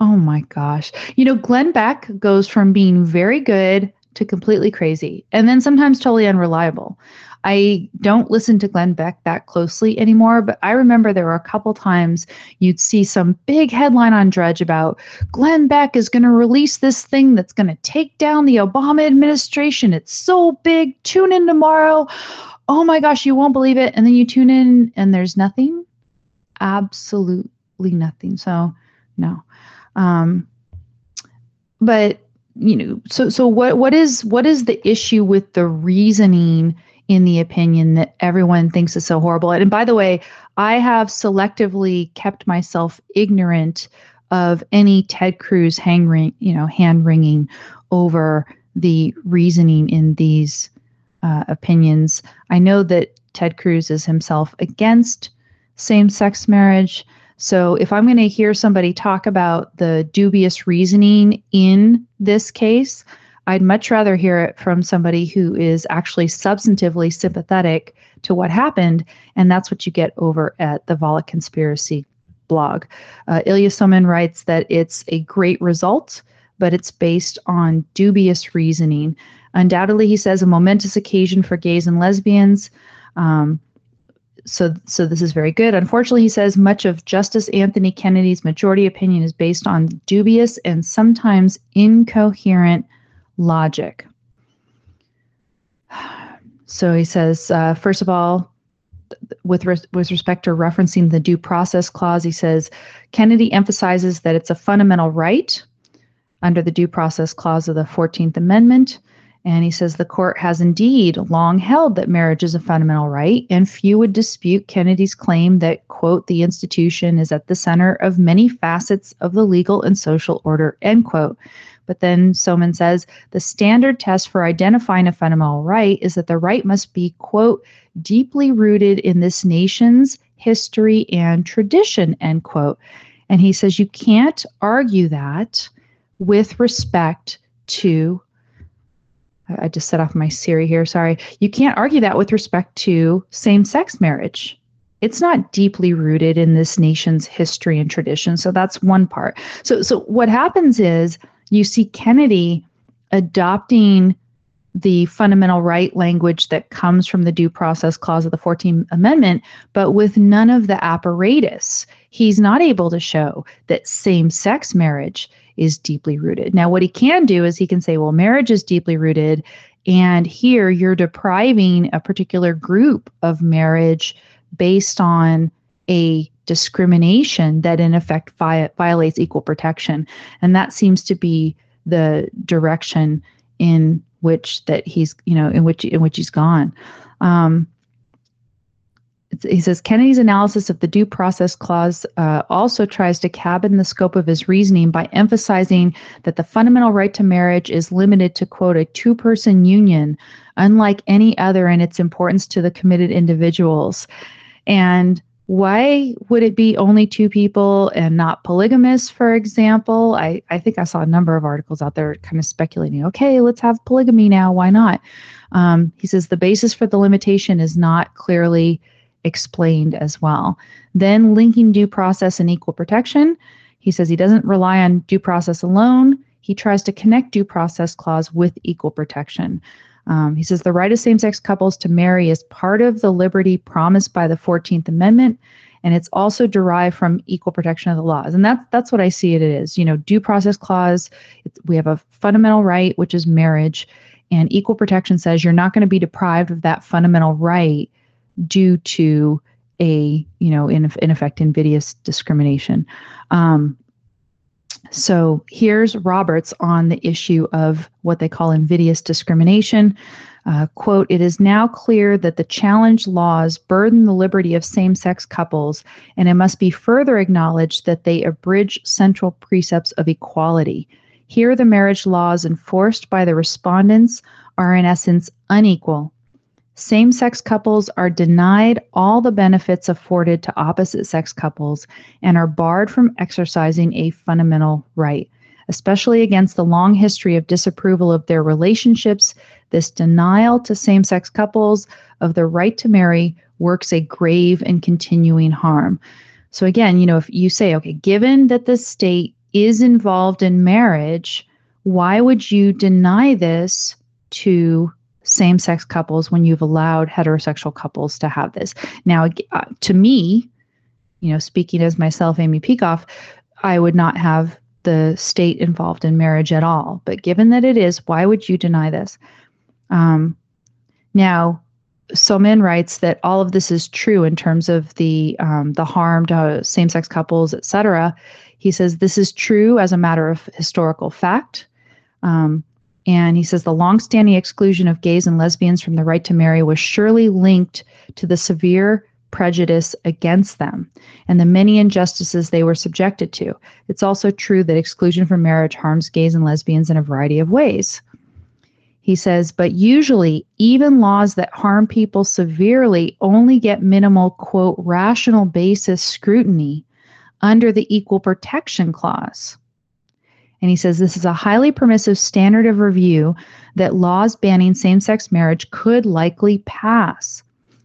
Oh my gosh. You know, Glenn Beck goes from being very good to completely crazy and then sometimes totally unreliable. I don't listen to Glenn Beck that closely anymore, but I remember there were a couple times you'd see some big headline on Drudge about Glenn Beck is going to release this thing that's going to take down the Obama administration. It's so big. Tune in tomorrow. Oh my gosh, you won't believe it. And then you tune in and there's nothing absolutely nothing. So no. Um, but you know, so so what what is what is the issue with the reasoning in the opinion that everyone thinks is so horrible? And by the way, I have selectively kept myself ignorant of any Ted Cruz hang ring, you know, hand wringing over the reasoning in these uh, opinions. I know that Ted Cruz is himself against same sex marriage. So if I'm going to hear somebody talk about the dubious reasoning in this case, I'd much rather hear it from somebody who is actually substantively sympathetic to what happened. And that's what you get over at the Volokh Conspiracy blog. Uh, Ilya Somin writes that it's a great result, but it's based on dubious reasoning. Undoubtedly, he says, a momentous occasion for gays and lesbians. Um, so, so this is very good. Unfortunately, he says much of Justice Anthony Kennedy's majority opinion is based on dubious and sometimes incoherent logic. (sighs) So he says, uh, first of all, with res- with respect to referencing the due process clause, he says Kennedy emphasizes that it's a fundamental right under the due process clause of the 14th Amendment. And he says the court has indeed long held that marriage is a fundamental right, and few would dispute Kennedy's claim that, quote, the institution is at the center of many facets of the legal and social order, end quote. But then Somin says the standard test for identifying a fundamental right is that the right must be, quote, deeply rooted in this nation's history and tradition, end quote. And he says you can't argue that with respect to I just set off my Siri here. Sorry. You can't argue that with respect to same sex marriage. It's not deeply rooted in this nation's history and tradition. So that's one part. So, so what happens is you see Kennedy adopting the fundamental right language that comes from the due process clause of the 14th Amendment, but with none of the apparatus. He's not able to show that same sex marriage is deeply rooted. Now, what he can do is he can say, well, marriage is deeply rooted, and here you're depriving a particular group of marriage based on a discrimination that in effect vi- violates equal protection. And that seems to be the direction in which that he's, you know, in which in which he's gone. Um, he says Kennedy's analysis of the due process clause uh, also tries to cabin the scope of his reasoning by emphasizing that the fundamental right to marriage is limited to, quote, a two person union, unlike any other in its importance to the committed individuals. And why would it be only two people and not polygamous, for example? I, I think I saw a number of articles out there kind of speculating, okay, let's have polygamy now. Why not? Um, he says the basis for the limitation is not clearly explained as well. Then linking due process and equal protection. He says he doesn't rely on due process alone. He tries to connect due process clause with equal protection. Um, he says the right of same sex couples to marry is part of the liberty promised by the 14th Amendment, and it's also derived from equal protection of the laws. And that's, that's what I see it. it is. You know, due process clause, we have a fundamental right, which is marriage, and equal protection says you're not going to be deprived of that fundamental right due to a you know in, in effect invidious discrimination um, so here's roberts on the issue of what they call invidious discrimination. Uh, quote it is now clear that the challenge laws burden the liberty of same-sex couples and it must be further acknowledged that they abridge central precepts of equality. Here the marriage laws enforced by the respondents are in essence unequal same sex couples are denied all the benefits afforded to opposite sex couples and are barred from exercising a fundamental right. Especially against the long history of disapproval of their relationships, this denial to same sex couples of the right to marry works a grave and continuing harm. So, again, you know, if you say, okay, given that the state is involved in marriage, why would you deny this to same sex couples when you've allowed heterosexual couples to have this. Now, uh, to me, you know, speaking as myself, Amy Peikoff, I would not have the state involved in marriage at all. But given that it is, why would you deny this? Um, now, Somin writes that all of this is true in terms of the um, the harm to same-sex couples, etc. He says this is true as a matter of historical fact. Um, and he says the longstanding exclusion of gays and lesbians from the right to marry was surely linked to the severe prejudice against them and the many injustices they were subjected to. It's also true that exclusion from marriage harms gays and lesbians in a variety of ways. He says, but usually, even laws that harm people severely only get minimal, quote, rational basis scrutiny under the Equal Protection Clause. And he says this is a highly permissive standard of review that laws banning same sex marriage could likely pass.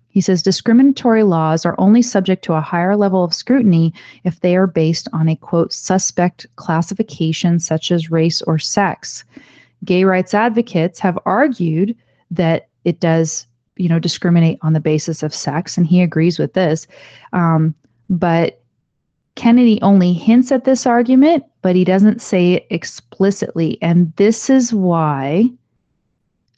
He says discriminatory laws are only subject to a higher level of scrutiny if they are based on a quote suspect classification such as race or sex. Gay rights advocates have argued that it does you know, discriminate on the basis of sex, and he agrees with this. Um, but Kennedy only hints at this argument, but he doesn't say it explicitly. And this is why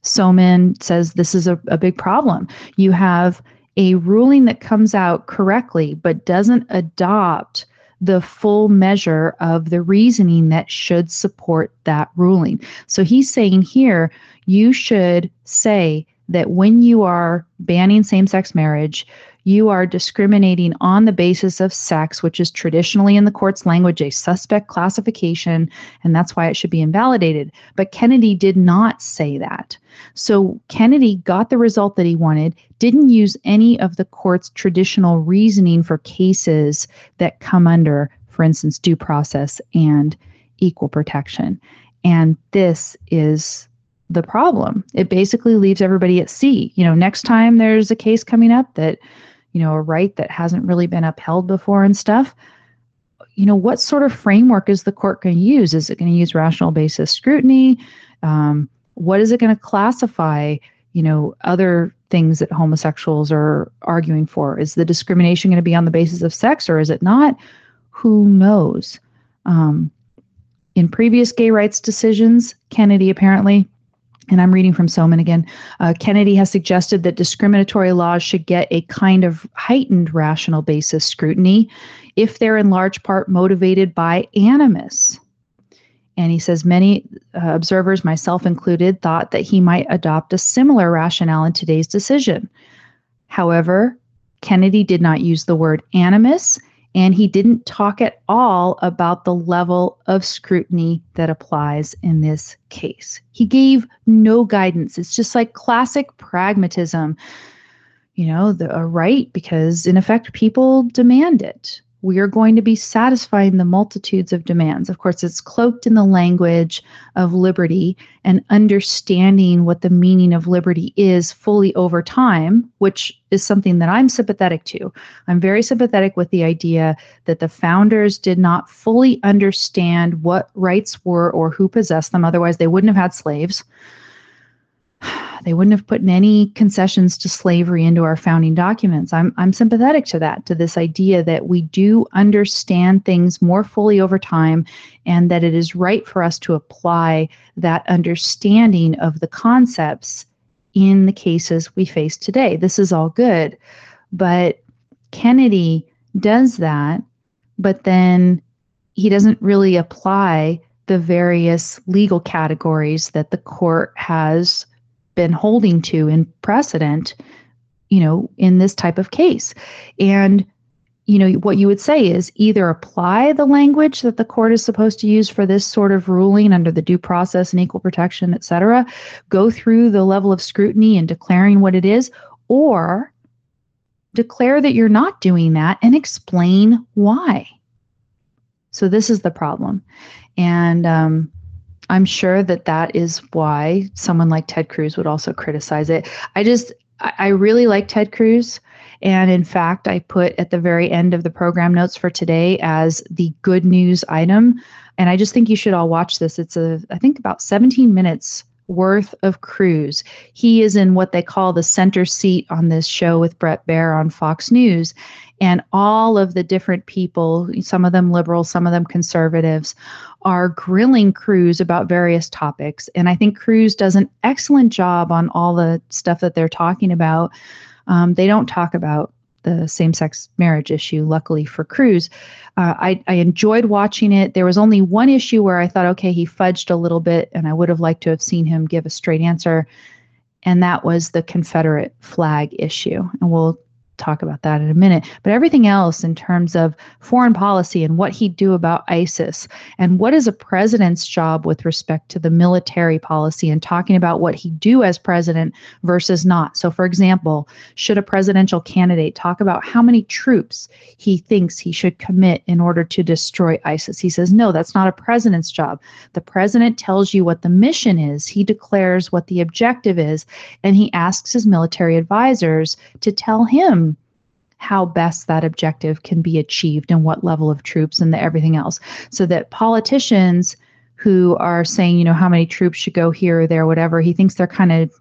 Somin says this is a, a big problem. You have a ruling that comes out correctly, but doesn't adopt the full measure of the reasoning that should support that ruling. So he's saying here, you should say that when you are banning same sex marriage, you are discriminating on the basis of sex, which is traditionally in the court's language a suspect classification, and that's why it should be invalidated. But Kennedy did not say that. So Kennedy got the result that he wanted, didn't use any of the court's traditional reasoning for cases that come under, for instance, due process and equal protection. And this is the problem. It basically leaves everybody at sea. You know, next time there's a case coming up that you know, a right that hasn't really been upheld before and stuff, you know, what sort of framework is the court going to use? Is it going to use rational basis scrutiny? Um, what is it going to classify, you know, other things that homosexuals are arguing for? Is the discrimination going to be on the basis of sex or is it not? Who knows? Um, in previous gay rights decisions, Kennedy apparently and I'm reading from Somin again. Uh, Kennedy has suggested that discriminatory laws should get a kind of heightened rational basis scrutiny if they're in large part motivated by animus. And he says many uh, observers, myself included, thought that he might adopt a similar rationale in today's decision. However, Kennedy did not use the word animus and he didn't talk at all about the level of scrutiny that applies in this case. He gave no guidance. It's just like classic pragmatism. You know, the, a right because in effect people demand it we are going to be satisfying the multitudes of demands. Of course, it's cloaked in the language of liberty and understanding what the meaning of liberty is fully over time, which is something that I'm sympathetic to. I'm very sympathetic with the idea that the founders did not fully understand what rights were or who possessed them, otherwise, they wouldn't have had slaves. (sighs) They wouldn't have put any concessions to slavery into our founding documents. I'm, I'm sympathetic to that, to this idea that we do understand things more fully over time and that it is right for us to apply that understanding of the concepts in the cases we face today. This is all good. But Kennedy does that, but then he doesn't really apply the various legal categories that the court has been holding to in precedent, you know, in this type of case. And you know what you would say is either apply the language that the court is supposed to use for this sort of ruling under the due process and equal protection et cetera go through the level of scrutiny and declaring what it is or declare that you're not doing that and explain why so this is the problem and um, I'm sure that that is why someone like Ted Cruz would also criticize it. I just, I really like Ted Cruz. And in fact, I put at the very end of the program notes for today as the good news item. And I just think you should all watch this. It's a, I think about 17 minutes worth of Cruz. He is in what they call the center seat on this show with Bret Baier on Fox News. And all of the different people, some of them liberals, some of them conservatives, are grilling Cruz about various topics. And I think Cruz does an excellent job on all the stuff that they're talking about. Um, they don't talk about the same sex marriage issue, luckily for Cruz. Uh, I, I enjoyed watching it. There was only one issue where I thought, okay, he fudged a little bit, and I would have liked to have seen him give a straight answer. And that was the Confederate flag issue. And we'll talk about that in a minute. But everything else in terms of foreign policy and what he'd do about ISIS and what is a president's job with respect to the military policy and talking about what he'd do as president versus not. So, for example, should a presidential candidate talk about how many troops he thinks he should commit in order to destroy ISIS? He says, no, that's not a president's job. The president tells you what the mission is, he declares what the objective is, and he asks his military advisors to tell him how best that objective can be achieved and what level of troops and the, everything else. So that politicians who are saying, you know, how many troops should go here or there, whatever, he thinks they're kind of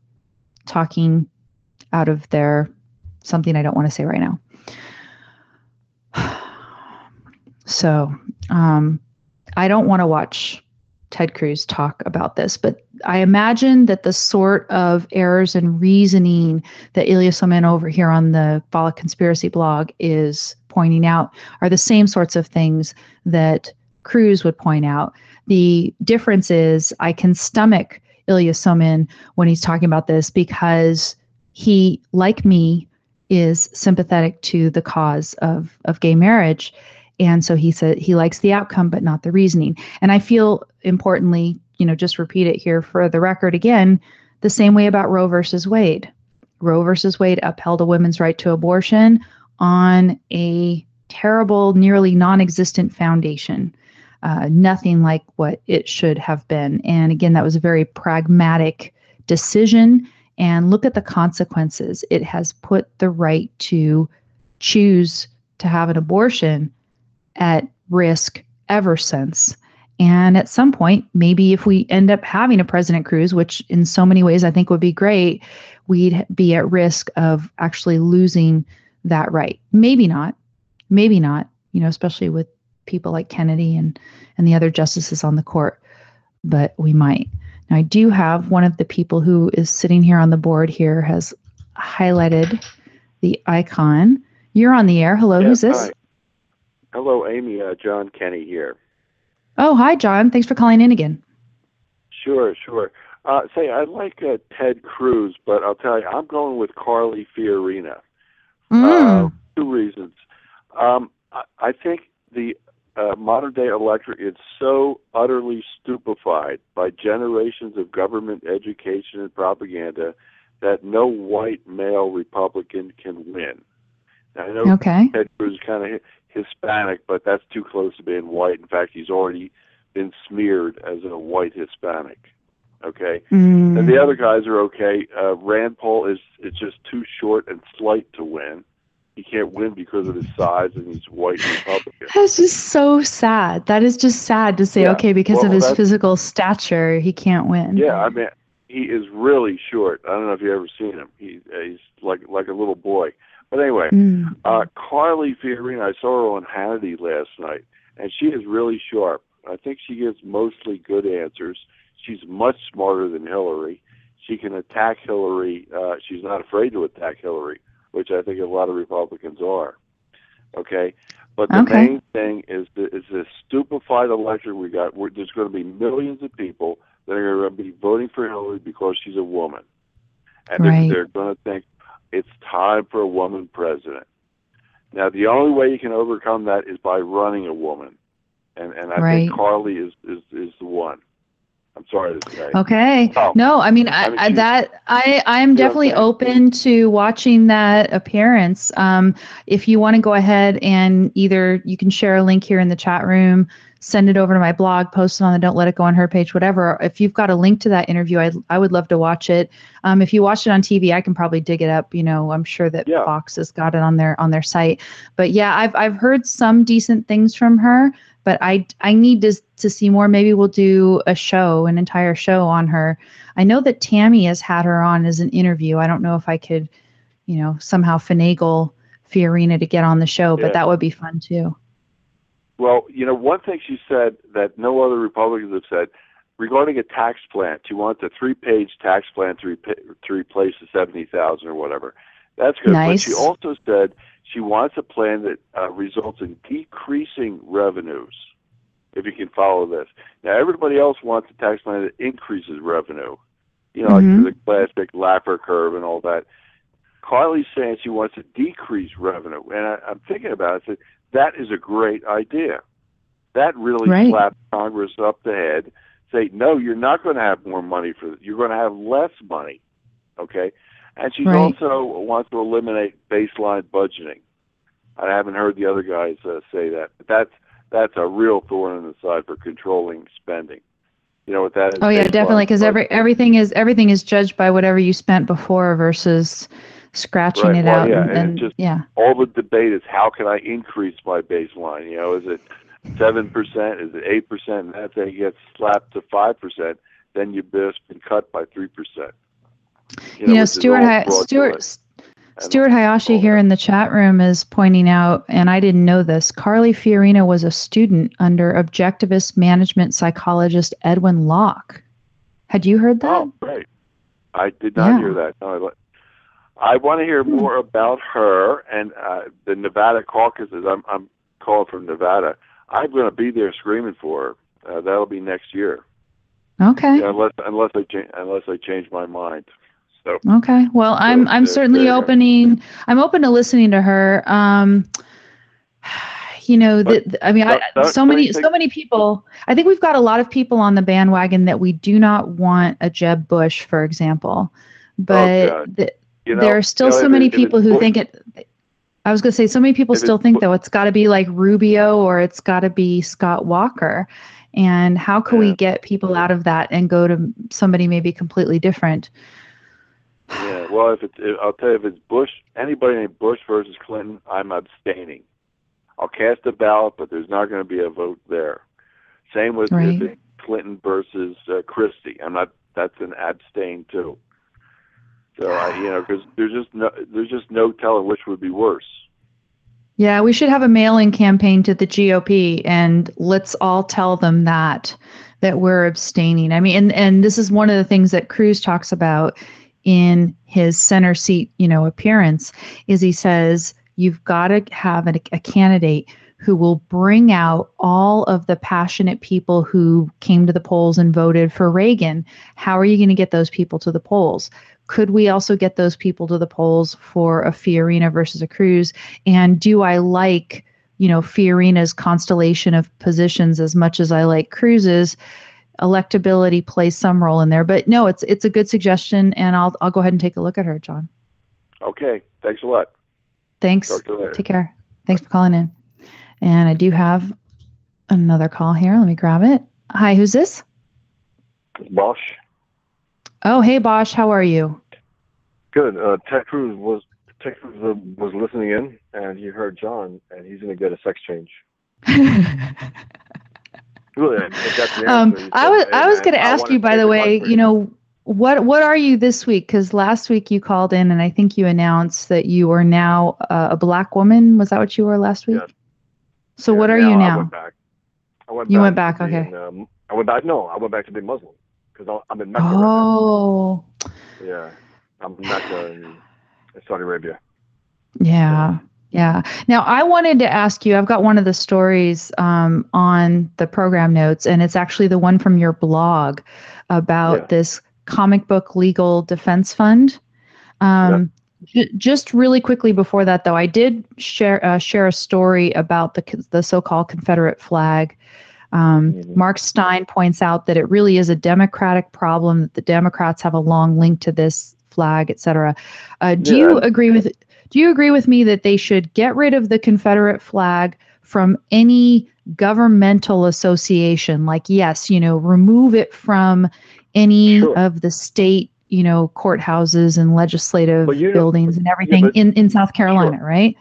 talking out of their something I don't want to say right now. (sighs) So um, I don't want to watch Ted Cruz talk about this, but I imagine that the sort of errors and reasoning that Ilya Somin over here on the Volokh Conspiracy blog is pointing out are the same sorts of things that Cruz would point out. The difference is I can stomach Ilya Somin when he's talking about this because he, like me, is sympathetic to the cause of, of gay marriage. And so he said he likes the outcome, but not the reasoning. And I feel importantly, you know, just repeat it here for the record again, the same way about Roe versus Wade. Roe versus Wade upheld a woman's right to abortion on a terrible, nearly non existent foundation. Uh, nothing like what it should have been. And again, that was a very pragmatic decision. And look at the consequences. It has put the right to choose to have an abortion at risk ever since. And at some point, maybe if we end up having a President Cruz, which in so many ways I think would be great, we'd be at risk of actually losing that right. Maybe not. Maybe not, you know, especially with people like Kennedy and and the other justices on the court, but we might. Now I do have one of the people who is sitting here on the board here has highlighted the icon. You're on the air. Hello, yes, who's this? Hi. Hello, Amy. Uh, John Kenny here. Oh, hi, John. Thanks for calling in again. Sure, sure. Uh, say, I like uh, Ted Cruz, but I'll tell you, I'm going with Carly Fiorina. Mm. Uh, two reasons. Um, I, I think the uh, modern day electorate is so utterly stupefied by generations of government education and propaganda that no white male Republican can win. Now, I know okay. Ted Cruz kind of Hispanic, but that's too close to being white. In fact, he's already been smeared as a white Hispanic. Okay, Mm. and the other guys are okay. Uh, Rand Paul is is just too short and slight to win. He can't win because of his size and he's white Republican. That's just so sad. That is just sad to say, Yeah. okay, because of his physical stature, he can't win. Yeah, I mean, he is really short. I don't know if you've ever seen him. He uh, he's like like a little boy. But anyway, Mm. uh, Carly Fiorina, I saw her on Hannity last night, and she is really sharp. I think she gives mostly good answers. She's much smarter than Hillary. She can attack Hillary. Uh, she's not afraid to attack Hillary, which I think a lot of Republicans are. Okay, but the Okay. main thing is the, is this stupefied electorate we got. Where there's going to be millions of people that are going to be voting for Hillary because she's a woman, and Right. they're, they're going to think it's time for a woman president. Now, the only way you can overcome that is by running a woman, and and I Right. think Carly is is is the one. I'm sorry to say. Okay. Oh. No, I mean, I, I mean, that I I'm definitely open to watching that appearance. Um, if you want to go ahead and either you can share a link here in the chat room, send it over to my blog, post it on the Don't Let It Go on her page, whatever. If you've got a link to that interview, I I would love to watch it. Um, if you watch it on TV, I can probably dig it up. You know, I'm sure that Yeah. Fox has got it on their on their site. But yeah, I've I've heard some decent things from her but I I need to to see more. Maybe we'll do a show, an entire show on her. I know that Tammy has had her on as an interview. I don't know if I could, you know, somehow finagle Fiorina to get on the show, Yeah. but that would be fun too. Well, you know, one thing she said that no other Republicans have said regarding a tax plan, she wants a three-page tax plan to, rep- to replace the seventy thousand or whatever. That's good. Nice. But she also said she wants a plan that uh, results in decreasing revenues. If you can follow this, now everybody else wants a tax plan that increases revenue. You know, Mhm. like the classic Laffer curve and all that. Carly's saying she wants to decrease revenue, and I, I'm thinking about it. I said, that is a great idea. That really Right. slaps Congress up the head. Say, no, you're not going to have more money for You're going to have less money. Okay? And she Right. also wants to eliminate baseline budgeting. I haven't heard the other guys uh, say that, but that's that's a real thorn in the side for controlling spending. You know what that is? Oh yeah, definitely, because every everything is everything is judged by whatever you spent before versus scratching Right, it well, out. yeah, and, and and- just- yeah, all the debate is how can I increase my baseline? You know, is it seven percent? Is it eight percent? And that thing gets slapped to five percent, then you've just been cut by three percent. You know, which is Stuart fraudulent. Stuart Stuart Hayashi here in the chat room is pointing out, and I didn't know this. Carly Fiorina was a student under objectivist management psychologist Edwin Locke. Had you heard that? Oh, great. I did not Yeah. hear that. No, I, I want to hear Hmm. more about her and uh, the Nevada caucuses. I'm, I'm calling from Nevada. I'm going to be there screaming for her. Uh, that'll be next year, Okay. Yeah, unless unless I cha- unless I change my mind. So Okay. Well, I'm I'm certainly opening. I'm open to listening to her. Um, you know, the, the- I mean, I, don't- don't- so many so many people. I think we've got a lot of people on the bandwagon that we do not want a Jeb Bush, for example. But Oh, the, you know, there are still you know, so many it- people who Bush- think it. I was going to say, so many people still think though it's got to be like Rubio or it's got to be Scott Walker. And how can we get people out of that and go to somebody maybe completely different? Yeah, well, if it's, if, I'll tell you, if it's Bush, anybody named Bush versus Clinton, I'm abstaining. I'll cast a ballot, but there's not going to be a vote there. Same with Right. if it's Clinton versus uh, Christie. I'm not. That's an abstain too. So I, you know, because there's just no, there's just no telling which would be worse. Yeah, we should have a mailing campaign to the GOP and let's all tell them that that we're abstaining. I mean, and and this is one of the things that Cruz talks about in his center seat, you know, appearance is he says you've got to have a, a candidate who will bring out all of the passionate people who came to the polls and voted for Reagan. How are you going to get those people to the polls? Could we also get those people to the polls for a Fiorina versus a Cruz? And do I like, you know, Fiorina's constellation of positions as much as I like Cruz's? Electability plays some role in there, but no, it's it's a good suggestion, and I'll I'll go ahead and take a look at her, John. Okay, thanks a lot. Thanks. Talk to you later. Take care. Thanks for calling in. And I do have another call here. Let me grab it. Hi, who's this? Bosch. Oh, hey, Bosch. How are you? Good. Uh, Ted Cruz was Ted Cruz was listening in, and he heard John, and he's going to get a sex change. (laughs) Really, that's the um, I was I was going to ask you, by the way, you know, what what are you this week? Because last week you called in, and I think you announced that you are now uh, a black woman. Was that what you were last week? Yes. So Yeah, what are you I now? went back. I went You back went back, to okay. um, I went back. No, I went back to being Muslim because I'm in Mecca. right now. Oh, Yeah, I'm in Mecca in, in Saudi Arabia. Yeah. Yeah. Now, I wanted to ask you I've got one of the stories um, on the program notes, and it's actually the one from your blog about Yeah. this comic book legal defense fund. Um, ju- just really quickly before that, though, I did share uh, share a story about the the so-called Confederate flag. Um, Mhm. Mark Steyn points out that it really is a Democratic problem that the Democrats have a long link to this flag, et cetera. Uh, do Yeah. you agree with Do you agree with me that they should get rid of the Confederate flag from any governmental association? Like, yes, you know, remove it from any Sure. of the state, you know, courthouses and legislative buildings and everything but- in, in South Carolina, right?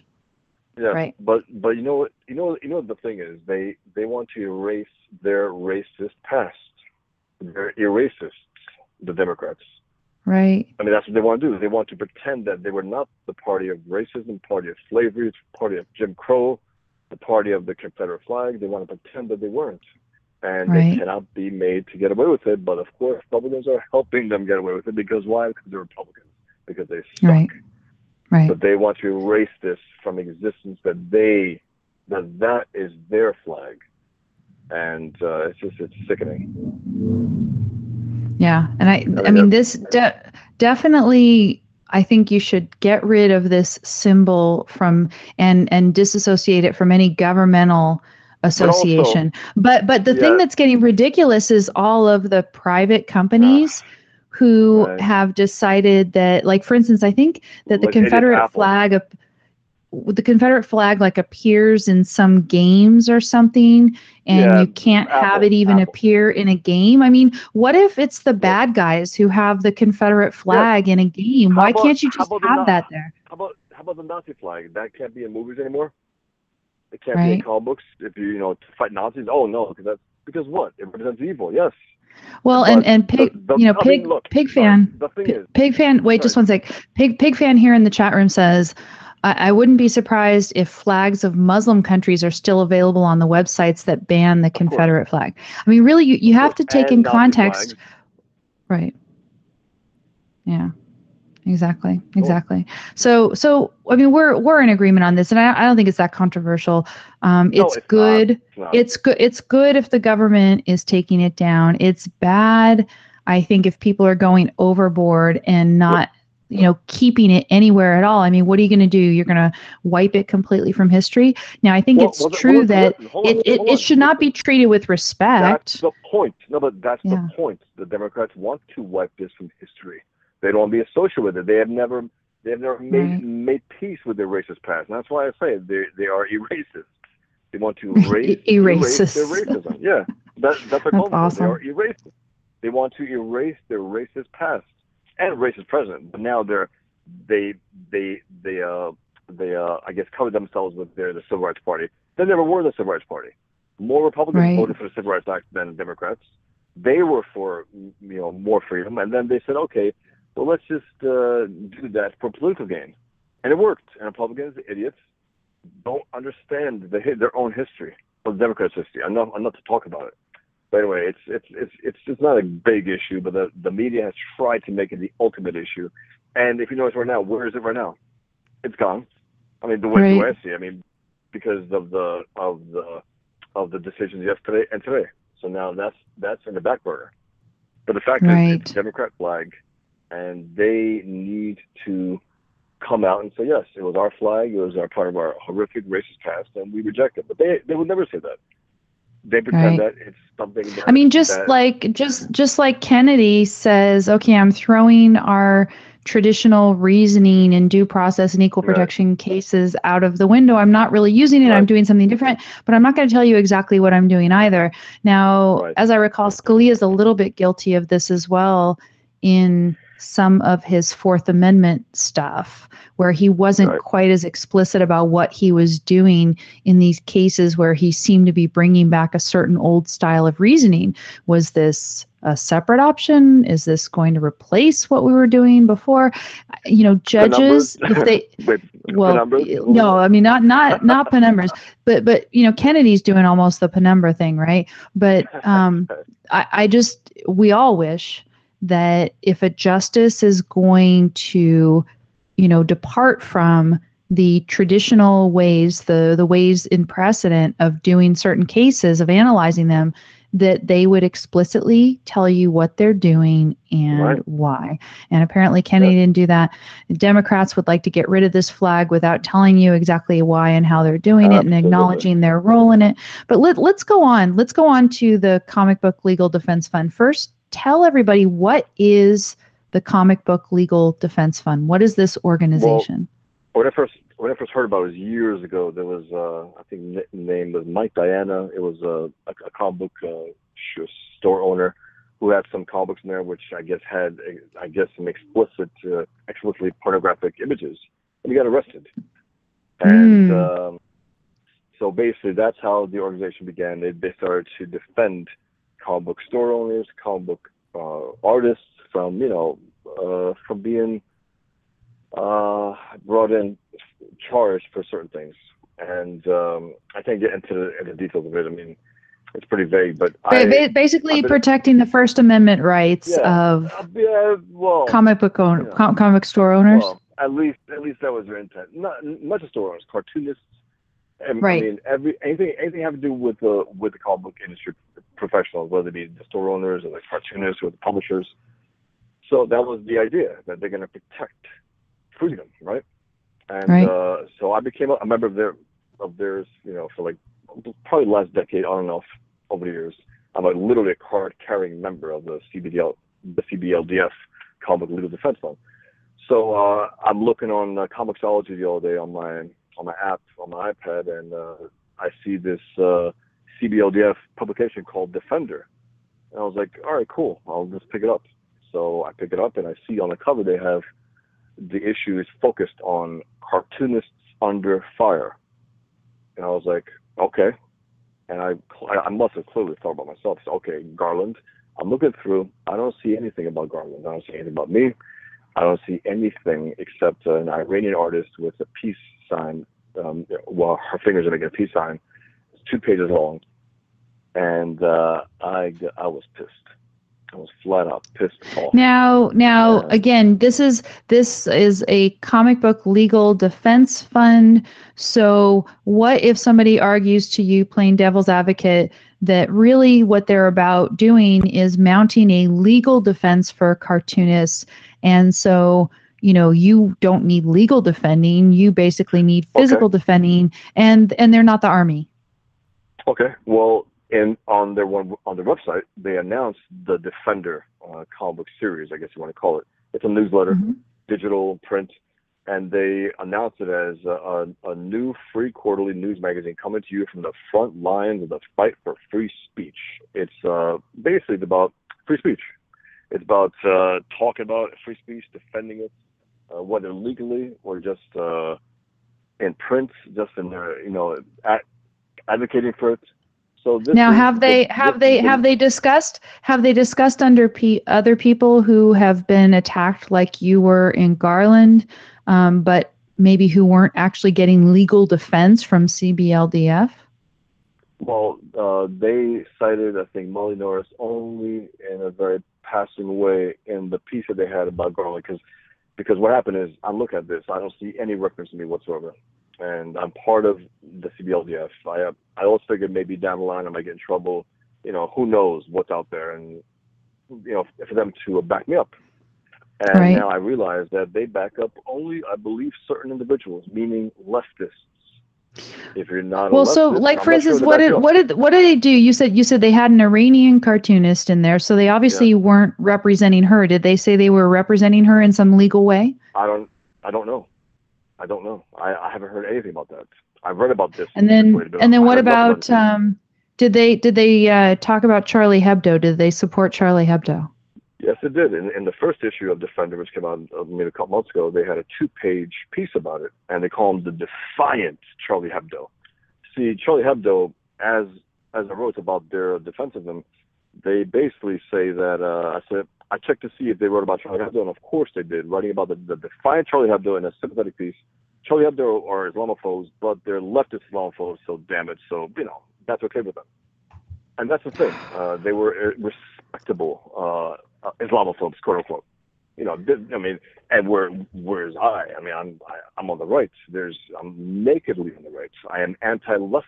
Yeah, Right. but but you know what you know you know what the thing is they they want to erase their racist past. They're eracists, the Democrats. Right. I mean that's what they want to do. They want to pretend that they were not the party of racism, party of slavery, party of Jim Crow, the party of the Confederate flag. They want to pretend that they weren't, and Right. they cannot be made to get away with it. But of course, Republicans are helping them get away with it because why? Because they're Republicans. Because they suck. Right. Right. but they want to erase this from existence that they that that is their flag and uh, it's just it's sickening Yeah, and I, I mean, this de- definitely. I think you should get rid of this symbol from and and disassociate it from any governmental association. But but the Yeah. thing that's getting ridiculous is all of the private companies who Right. have decided that, like for instance, I think that the Like Confederate flag, the Confederate flag, like appears in some games or something, and Yeah, you can't have it even Apple. appear in a game. I mean, what if it's the bad guys who have the Confederate flag in a game? Why about- can't you just about the have that there? how about how about the nazi flag that can't be in movies anymore it can't be in comic books if you you know to fight nazis oh no because that's because what it represents evil yes Well, and and pig, the- the- you know, I mean, pig, look, pig fan, the thing is- pig fan. Wait, just one sec. Pig, pig fan here in the chat room says, I, I wouldn't be surprised if flags of Muslim countries are still available on the websites that ban the. Confederate flag. I mean, really, you, you have to take in context, right? Yeah, exactly, exactly. So, so I mean, we're we're in agreement on this, and I, I don't think it's that controversial. Um, No, it's, it's not. good It's not. it's good it's good if the government is taking it down it's bad i think if people are going overboard and not you know keeping it anywhere at all i mean what are you going to do you're going to wipe it completely from history now i think Well, it's well, true that hold on, it, it, it should not be treated with respect. That's the point. No, but that's Yeah. the point. The Democrats want to wipe this from history. They don't want to be associated with it. They have never, they have never made Right. made peace with their racist past. And that's why I say they they are erasers. They want to (laughs) erase, erase their racism. Yeah, that, that's what I call them. awesome. They are erasers. They want to erase their racist past and racist president, But now they're they they they uh they uh I guess cover themselves with their the Civil Rights Party. They never were the Civil Rights Party. More Republicans Right. voted for the Civil Rights Act than Democrats. They were for you know more freedom, and then they said, okay, well let's just uh, do that for political gain, and it worked. And Republicans, idiots, don't understand the, their own history or the Democrats' history. Enough, enough to talk about it. But anyway, it's it's it's it's just not a big issue, but the the media has tried to make it the ultimate issue. And if you notice right now, where is it right now? It's gone. I mean, the way, the way I see, it, I mean, because of the of the of the decisions yesterday and today. So now that's that's in the back burner. But the fact is, Right. it's a Democrat flag, and they need to come out and say yes, it was our flag, it was our part of our horrific racist past, and we reject it. But they they would never say that. They pretend Right. that it's something. That, I mean, just that- like just just like Kennedy says, okay, I'm throwing our traditional reasoning and due process and equal Right. protection cases out of the window. I'm not really using it. I'm doing something different, but I'm not going to tell you exactly what I'm doing either. Now, Right. as I recall, Scalia is a little bit guilty of this as well in some of his Fourth Amendment stuff, where he wasn't Right. quite as explicit about what he was doing in these cases where he seemed to be bringing back a certain old style of reasoning. Was this a separate option? Is this going to replace what we were doing before? You know, judges, if they (laughs) well penumbras? no i mean not not not penumbras but but you know kennedy's doing almost the penumbra thing right but (laughs) um I, I just we all wish that if a justice is going to you know depart from the traditional ways the the ways in precedent of doing certain cases of analyzing them that they would explicitly tell you what they're doing and Right. why. And apparently kennedy didn't do that. Democrats would like to get rid of this flag without telling you exactly why and how they're doing it and acknowledging their role in it. But let, let's go on let's go on to the comic book legal defense fund first tell everybody what is the comic book legal defense fund what is this organization when I first when I first heard about it was years ago. There was uh, I think the name was Mike Diana. It was a, a, a comic book uh, store owner who had some comic books in there, which I guess had I guess some explicit, uh, explicitly pornographic images, and he got arrested. And Mm. um, so basically, that's how the organization began. They they started to defend comic book store owners, comic book uh, artists from you know uh, from being uh, brought in charged for certain things. And um, I can't get into the, into the details of it. I mean, it's pretty vague, but I, basically been- protecting the first amendment rights Yeah. of uh, yeah, well, comic book owner, yeah. com- comic store owners well, at least at least that was their intent. Not not just store owners, cartoonists. And, Right. I mean, every anything anything have to do with the with the comic book industry professionals, whether it be the store owners or the cartoonists or the publishers. So that was the idea that they're going to protect freedom, right? And Right. Uh, so I became a, member of their of theirs, you know, for like probably the last decade on and off over the years. I'm a literally a card carrying member of the CBDL, the CBLDF, Comic Book Legal Defense Fund. So uh, I'm looking on uh, Comixology the other day on my on my app on my iPad, and uh, I see this uh, CBLDF publication called Defender, and I was like, all right, cool, I'll just pick it up. So I pick it up, and I see on the cover they have the issue is focused on cartoonists under fire, and I was like, okay. And I, I must have clearly thought about myself. So, okay, Garland, I'm looking through. I don't see anything about Garland. I don't see anything about me. I don't see anything except an Iranian artist with a peace sign. Um, well, her fingers are making a peace sign. It's two pages long, and uh, I I was pissed. I was flat out pissed off. Now, now Yeah. again, this is this is a comic book legal defense fund. So, what if somebody argues to you, plain devil's advocate, that really what they're about doing is mounting a legal defense for cartoonists, and so you know you don't need legal defending, you basically need Okay. physical defending, and and they're not the army. Okay. Well, in on their one on their website, they announced the Defender uh, comic book series. I guess you want to call it. It's a newsletter, Mhm. digital, print, and they announced it as a, a, a new free quarterly news magazine coming to you from the front lines of the fight for free speech. It's uh, basically about free speech. It's about uh, talking about free speech, defending it, uh, whether legally or just uh, in print, just in their, you know, at, advocating for it. So this now is have they the- have this they have they discussed have they discussed under pe- other people who have been attacked like you were in Garland um, but maybe who weren't actually getting legal defense from CBLDF Well, uh, they cited, I think, Molly Norris only in a very passing way in the piece that they had about Garland, because because what happened is I look at this, I don't see any reference to me whatsoever, and I'm part of the CBLDF. I uh, I always figured maybe down the line I might get in trouble. You know, who knows what's out there, and you know, for them to back me up. And Right. now I realize that they back up only, I believe, certain individuals, meaning leftists. If you're not well so like for not sure instance what did what did what did they do you said you said they had an Iranian cartoonist in there so they obviously weren't representing her did they say they were representing her in some legal way I don't. I don't know. I don't know. I, I haven't heard anything about that. I've read about this. and then and then I what about um did they did they uh, talk about Charlie Hebdo did they support Charlie Hebdo Yes, it did. In, in the first issue of Defender, which came out uh, a couple months ago, they had a two-page piece about it, and they call him the defiant Charlie Hebdo. See, Charlie Hebdo, as as I wrote about their defense of him, they basically say that uh, I said I checked to see if they wrote about Charlie Hebdo, and of course they did, writing about the, the defiant Charlie Hebdo in a sympathetic piece. Charlie Hebdo are Islamophobes, but they're leftist Islamophobes, so damn it. So you know that's okay with them. And that's the thing. Uh, they were respectable uh, uh, Islamophobes, quote unquote. You know, I mean, and where where's I? I mean, I'm I, I'm on the right. There's I'm nakedly on the right. I am anti-leftist,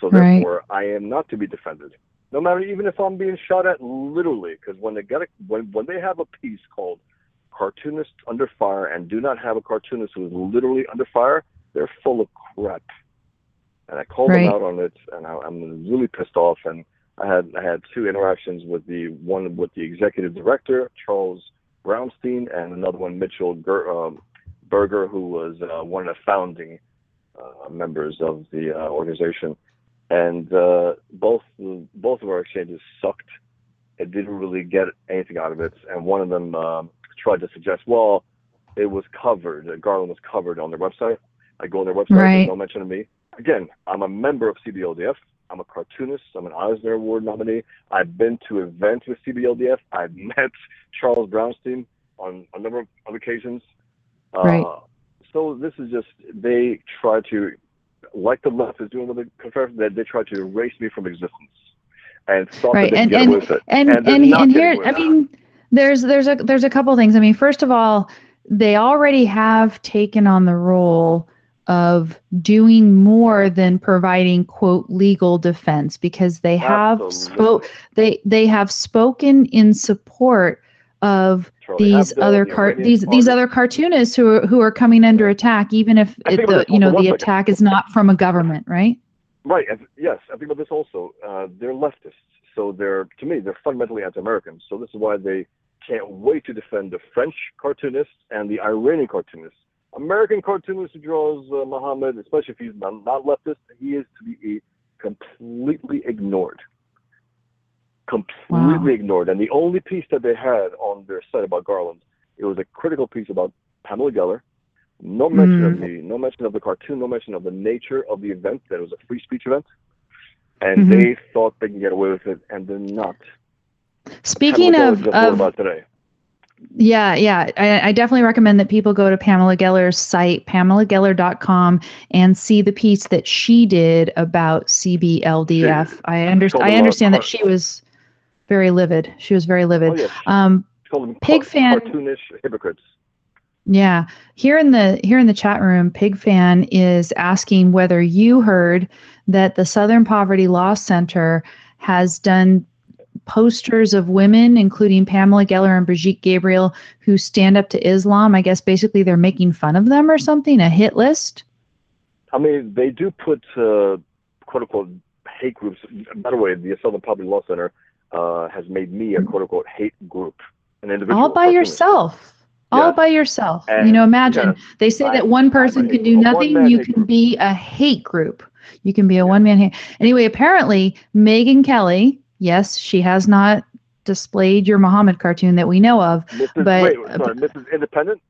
so Right. therefore I am not to be defended. No matter even if I'm being shot at literally, because when they get a, when when they have a piece called "Cartoonist Under Fire" and do not have a cartoonist who is literally under fire, they're full of crap. And I called Right. them out on it, and I, I'm really pissed off. And I had I had two interactions with the one with the executive director Charles Brownstein and another one Mitchell Ger, um, Berger, who was uh, one of the founding uh, members of the uh, organization. And uh, both both of our exchanges sucked. It didn't really get anything out of it. And one of them um, tried to suggest, well, it was covered. Garland was covered on their website. I go on their website. Right. There's no mention of me. Again, I'm a member of CBLDF. I'm a cartoonist. I'm an Eisner Award nominee. I've been to events with CBLDF. I've (laughs) met Charles Brownstein on a number of occasions. Uh, Right. So this is just they try to, like the left is doing with the Confederate, that they try to erase me from existence, and thought Right, that they and- and- with it. and And and, and here i mean there's there's a there's a couple things i mean first of all they already have taken on the role of doing more than providing quote legal defense because they have spoke they they have spoken in support of these other the car these these other cartoonists who are who are coming under attack even if it, the you know the second. attack is not from a government right Right. Yes, I think about this also. Uh, they're leftists, so they're to me they're fundamentally anti-American. So this is why they can't wait to defend the French cartoonists and the Iranian cartoonists. American cartoonist who draws uh, Muhammad, especially if he's not, not leftist, he is to be completely ignored. Completely Wow. ignored. And the only piece that they had on their site about Garland, it was a critical piece about Pamela Geller. No mention of Mm. the no mention of the cartoon, no mention of the nature of the event, that it was a free speech event. And Mhm. they thought they can get away with it, and they're not. Speaking Pamela of, of about today. Yeah, yeah. I, I definitely recommend that people go to Pamela Geller's site, pamelageller.com, and see the piece that she did about CBLDF. I, under, I understand that she was very livid. She was very livid. Oh, yes. Um, Pig fan- cartoonish hypocrites. yeah. Here in the here in the chat room, Pig Fan is asking whether you heard that the Southern Poverty Law Center has done posters of women, including Pamela Geller and Brigitte Gabriel, who stand up to Islam. I guess basically they're making fun of them or something. A hit list. I mean, they do put uh, quote unquote hate groups. By the way, the Southern Poverty Law Center uh, has made me a quote unquote hate group, an individual. all by yourself. All by yourself. you know, imagine they say I- that one person can do nothing. You can group. be a hate group. You can be a one man hate. Anyway, apparently, Megyn Kelly, yes, she has not displayed your Muhammad cartoon that we know of. Mrs. but- wait, sorry, Mrs. Independent.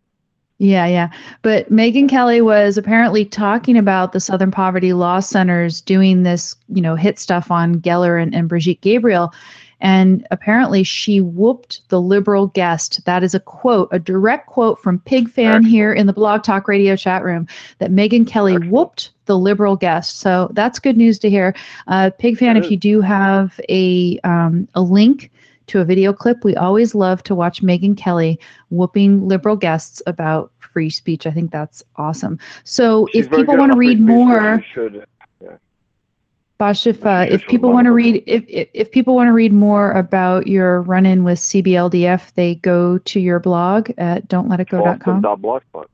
Yeah, yeah. But Megyn Kelly was apparently talking about the Southern Poverty Law Centers doing this, you know, hit stuff on Geller and, and Brigitte Gabriel. And apparently she whooped the liberal guest. That is a quote, a direct quote from Pig Fan here in the Blog Talk Radio chat room that Megyn Kelly whooped the liberal guest. So that's good news to hear. Uh, Pig Fan, if you do have a um, a link to a video clip, we always love to watch Megyn Kelly whooping liberal guests about free speech. I think that's awesome. So She's if people want to read more, she. Bosch, if uh, if people want to read if, if if people want to read more about your run-in with CBLDF, they go to your blog at don'tletitgo.com. Fawstin.blogspot.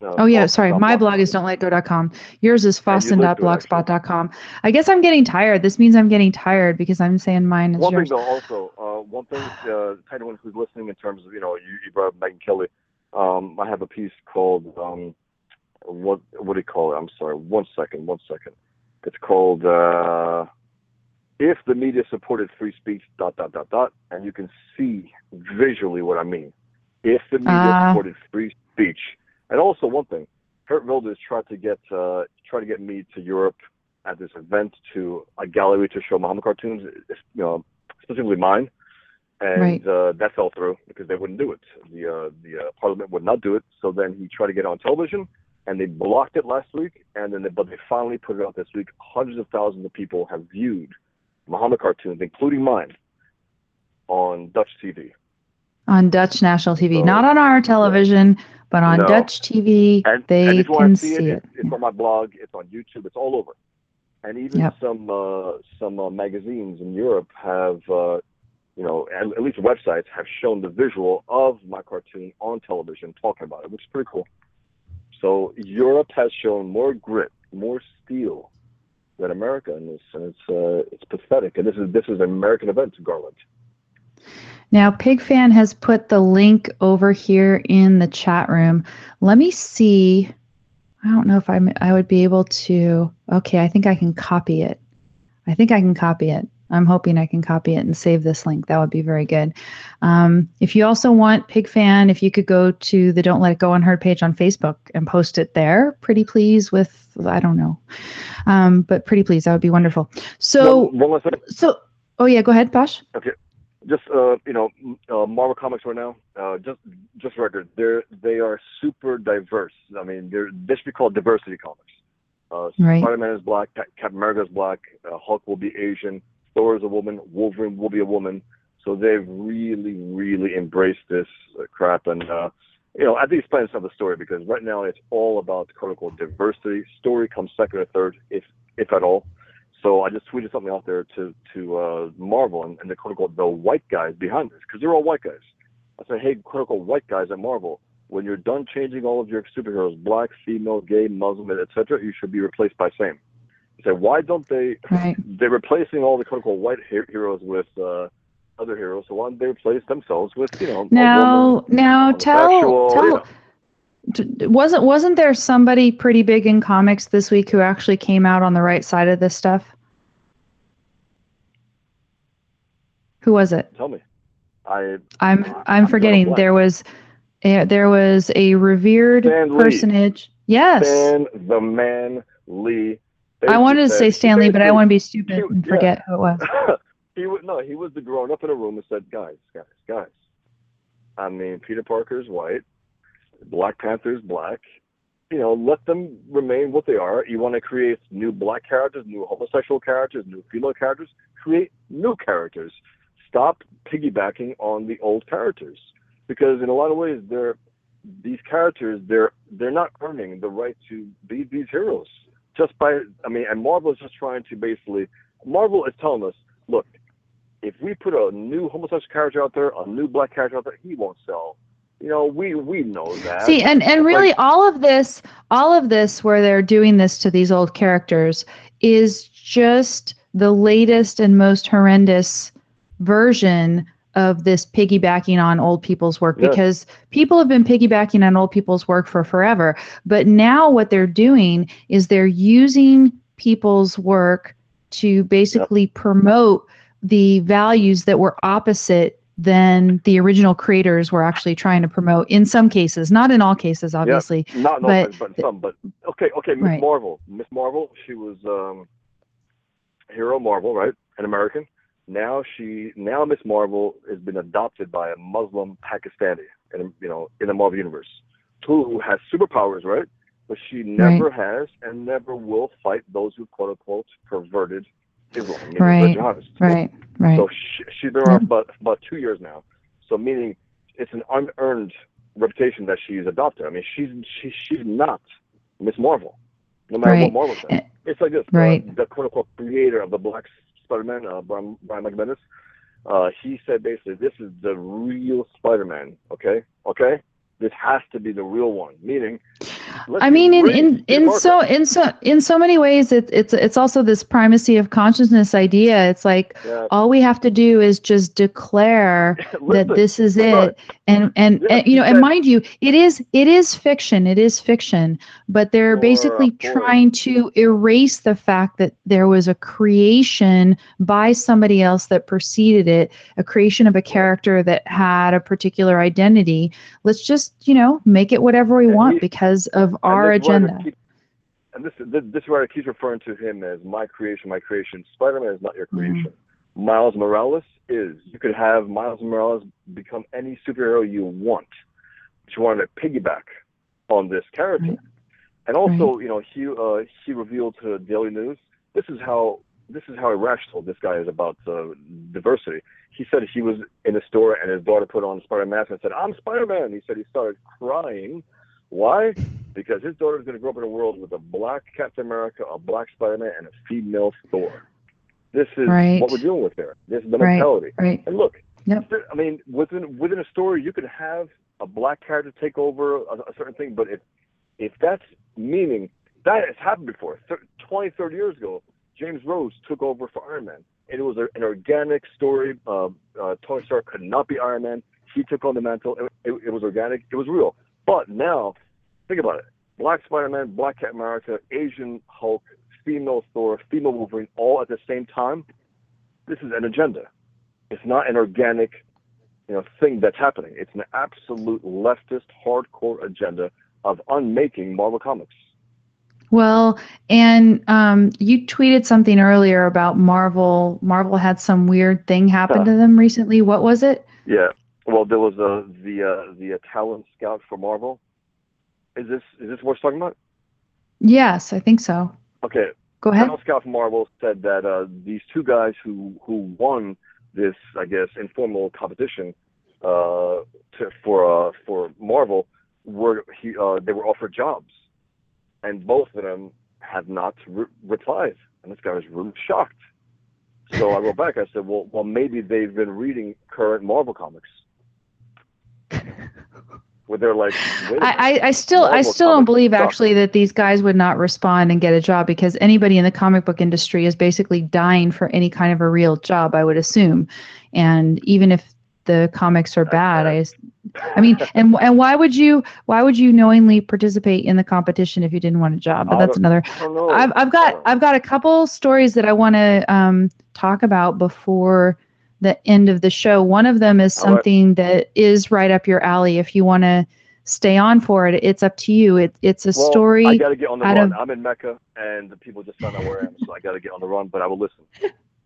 No, Oh yeah, sorry. My blog is don'tletitgo.com. Yours is Yeah, you looked good, fawstin.blogspot.com. I guess I'm getting tired. This means I'm getting tired because I'm saying mine is One thing yours. though, also, uh, one thing, (sighs) uh, to anyone who's listening in terms of, you know, you, you brought up Megyn Kelly. Um, I have a piece called, um, what, what do you call it? I'm sorry. One second, one second. It's called, uh, if the media supported free speech, dot, dot, dot, dot, and you can see visually what I mean. If the media Ah. supported free speech. And also one thing, Geert Wilders tried to get, uh, tried to get me to Europe at this event to a gallery to show Muhammad cartoons, you know, specifically mine, and Right. uh, that fell through because they wouldn't do it. The uh, the uh, Parliament would not do it. So then he tried to get it on television, and they blocked it last week. And then, they, but they finally put it out this week. Hundreds of thousands of people have viewed Muhammad cartoons, including mine, on Dutch TV. on Dutch national TV, So- not on our television, but on No. Dutch TV. And, they and can see, see it, it. It's, it's on my blog. It's on YouTube. It's all over. And even Yep. some uh, some uh, magazines in Europe have, uh, you know, at, at least websites have shown the visual of my cartoon on television, talking about it, which is pretty cool. So Europe has shown more grit, more steel than America in this, and it's uh, it's pathetic. And this is this is an American event, Garland. Now, PigFan has put the link over here in the chat room. Let me see. I don't know if I'm, I would be able to. Okay, I think I can copy it. I think I can copy it. I'm hoping I can copy it and save this link. That would be very good. Um, if you also want PigFan, if you could go to the Don't Let It Go Unheard page on Facebook and post it there, pretty please with, I don't know. Um, but pretty please, that would be wonderful. So, one, one last thing. so, oh yeah, go ahead, Bosch. Okay. Just uh, you know, uh, Marvel Comics right now. Uh, just just record. They're they are super diverse. I mean, they're they should be called diversity comics. Uh, Right. Spider-Man is black. Cap- Captain America is black. Uh, Hulk will be Asian. Thor is a woman. Wolverine will be a woman. So they've really, really embraced this crap. And uh, you know, at the expense of the story, because right now it's all about quote unquote diversity. Story comes second or third, if if at all. So I just tweeted something out there to to uh, Marvel and, and the unquote the white guys behind this because they're all white guys. I said, hey, unquote white guys at Marvel, when you're done changing all of your superheroes, black, female, gay, Muslim, etc., you should be replaced by same. Said, why don't they? Right. (laughs) They're replacing all the quote unquote white he- heroes with uh, other heroes. So why don't they replace themselves with you know? Now, now tell homosexual, you tell. know. Wasn't wasn't there somebody pretty big in comics this week who actually came out on the right side of this stuff? Who was it? Tell me. I I'm I'm I'm forgetting. There was a, there was a revered personage. Yes, Stan the Man Lee. I wanted to say Stanley, but I want to be stupid Cute, and yeah. forget who it was. (laughs) he would no, he was the grown up in a room and said, "Guys, guys, guys. I mean, Peter Parker's white, Black Panther's black. You know, let them remain what they are. You want to create new black characters, new homosexual characters, new female characters. Create new characters. Stop piggybacking on the old characters because in a lot of ways they're these characters they're they're not earning the right to be these heroes just by I mean and Marvel is just trying to basically Marvel is telling us look if we put a new homosexual character out there a new black character out there he won't sell. You know we we know that. See, and and really Like- all of this, all of this where they're doing this to these old characters is just the latest and most horrendous version of this piggybacking on old people's work Yeah. because people have been piggybacking on old people's work for forever. But now what they're doing is they're using people's work to basically promote the values that were opposite than the original creators were actually trying to promote in some cases not in all cases obviously Not no But- offense, but some. But okay, okay. Miss Right. Marvel, Miss Marvel, she was um, hero Marvel, right? An American. Now she, now Miss Marvel has been adopted by a Muslim Pakistani, in you know, in the Marvel universe, who has superpowers, right? But she never has and never will fight those who quote unquote perverted Islam, Right. right right So she, she's been around for about, about two years now. So meaning it's an unearned reputation that she's adopted. I mean, she's she, she's not Miss Marvel, no matter Right. what Marvel says. Eh, It's like this. right. Uh, the quote unquote creator of the Black Spider-Man, uh, Brian, Brian Michael Bendis, uh, he said basically, this is the real Spider-Man. Okay, okay. This has to be the real one. Meaning, I mean, in in in so in so in so many ways, it's it's it's also this primacy of consciousness idea. It's like Yeah. all we have to do is just declare (laughs) that this is it, and and, Yeah, and you know, and mind you, it is it is fiction. It is fiction, but they're basically trying to erase the fact that there was a creation by somebody else that preceded it, a creation of a character that had a particular identity. Let's just you know make it whatever we And want he- because of And our this writer agenda. keep- and this, this this writer keeps referring to him as my creation, my creation. Spider-Man is not your Mm-hmm. creation. Miles Morales is. You could have Miles Morales become any superhero you want. But you want to piggyback on this character. Right. And also, you know, he uh, he revealed to Daily News. This is how this is how irrational this guy is about uh, diversity. He said he was in a store and his daughter put on a Spider mask and said, "I'm Spider-Man." He said he started crying. Why? Because his daughter is going to grow up in a world with a black Captain America, a black Spider-Man, and a female Thor. This is Right. what we're dealing with here. This is the mentality. Right. And look, Yep. I mean, within within a story, you could have a black character take over a, a certain thing, but if if that's meaning that has happened before, Thir 20, 30 years ago, James Rhodes took over for Iron Man, and it was a, an organic story. Uh, uh, Tony Stark could not be Iron Man. He took on the mantle. It, it, it was organic. It was real. But now, think about it: Black Spider-Man, Black Cat America, Asian Hulk, female Thor, female Wolverine, all at the same time. This is an agenda. It's not an organic, you know, thing that's happening. It's an absolute leftist, hardcore agenda of unmaking Marvel Comics. Well, and um, you tweeted something earlier about Marvel. Marvel had some weird thing happen Huh. to them recently. What was it? Yeah. Well, there was uh, the uh, the uh, talent scout for Marvel. Is this is this what we're talking about? Yes, I think so. Okay. Go ahead. Talent scout for Marvel said that uh, these two guys who who won this, I guess, informal competition uh, to, for uh, for Marvel were he uh, they were offered jobs, and both of them have not re- replied. And this guy was really shocked. So I wrote back. I said, "Well, well, maybe they've been reading current Marvel comics." (laughs) Where they're like, Wait a minute. I, I, I still I still don't believe suck. actually that these guys would not respond and get a job because anybody in the comic book industry is basically dying for any kind of a real job, I would assume. And even if the comics are bad, I I mean, (laughs) and and why would you why would you knowingly participate in the competition if you didn't want a job? But that's another I don't know. I've I've got Uh, I've got a couple stories that I want to um, talk about before the end of the show. One of them is All right. something that is right up your alley. If you want to stay on for it, it's up to you. It, it's a well, story. I got to get on the run. Of, I'm in Mecca, and the people just found out where I am, so I got to get on the run. But I will listen.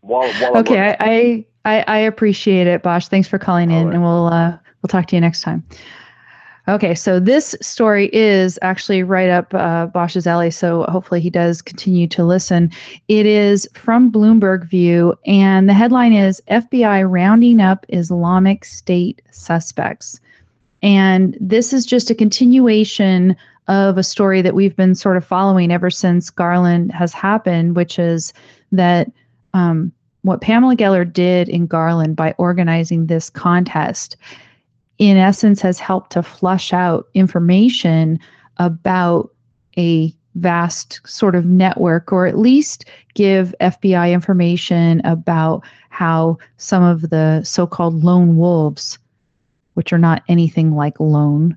while, while okay, I, I I appreciate it, Bosch. Thanks for calling in, right. and we'll uh, we'll talk to you next time. Okay, so this story is actually right up uh, Bosch's alley, so hopefully he does continue to listen. It is from Bloomberg View, and the headline is FBI rounding up Islamic State suspects. And this is just a continuation of a story that we've been sort of following ever since Garland has happened, which is that um, what Pamela Geller did in Garland by organizing this contest in essence has helped to flush out information about a vast sort of network or at least give FBI information about how some of the so-called lone wolves which are not anything like lone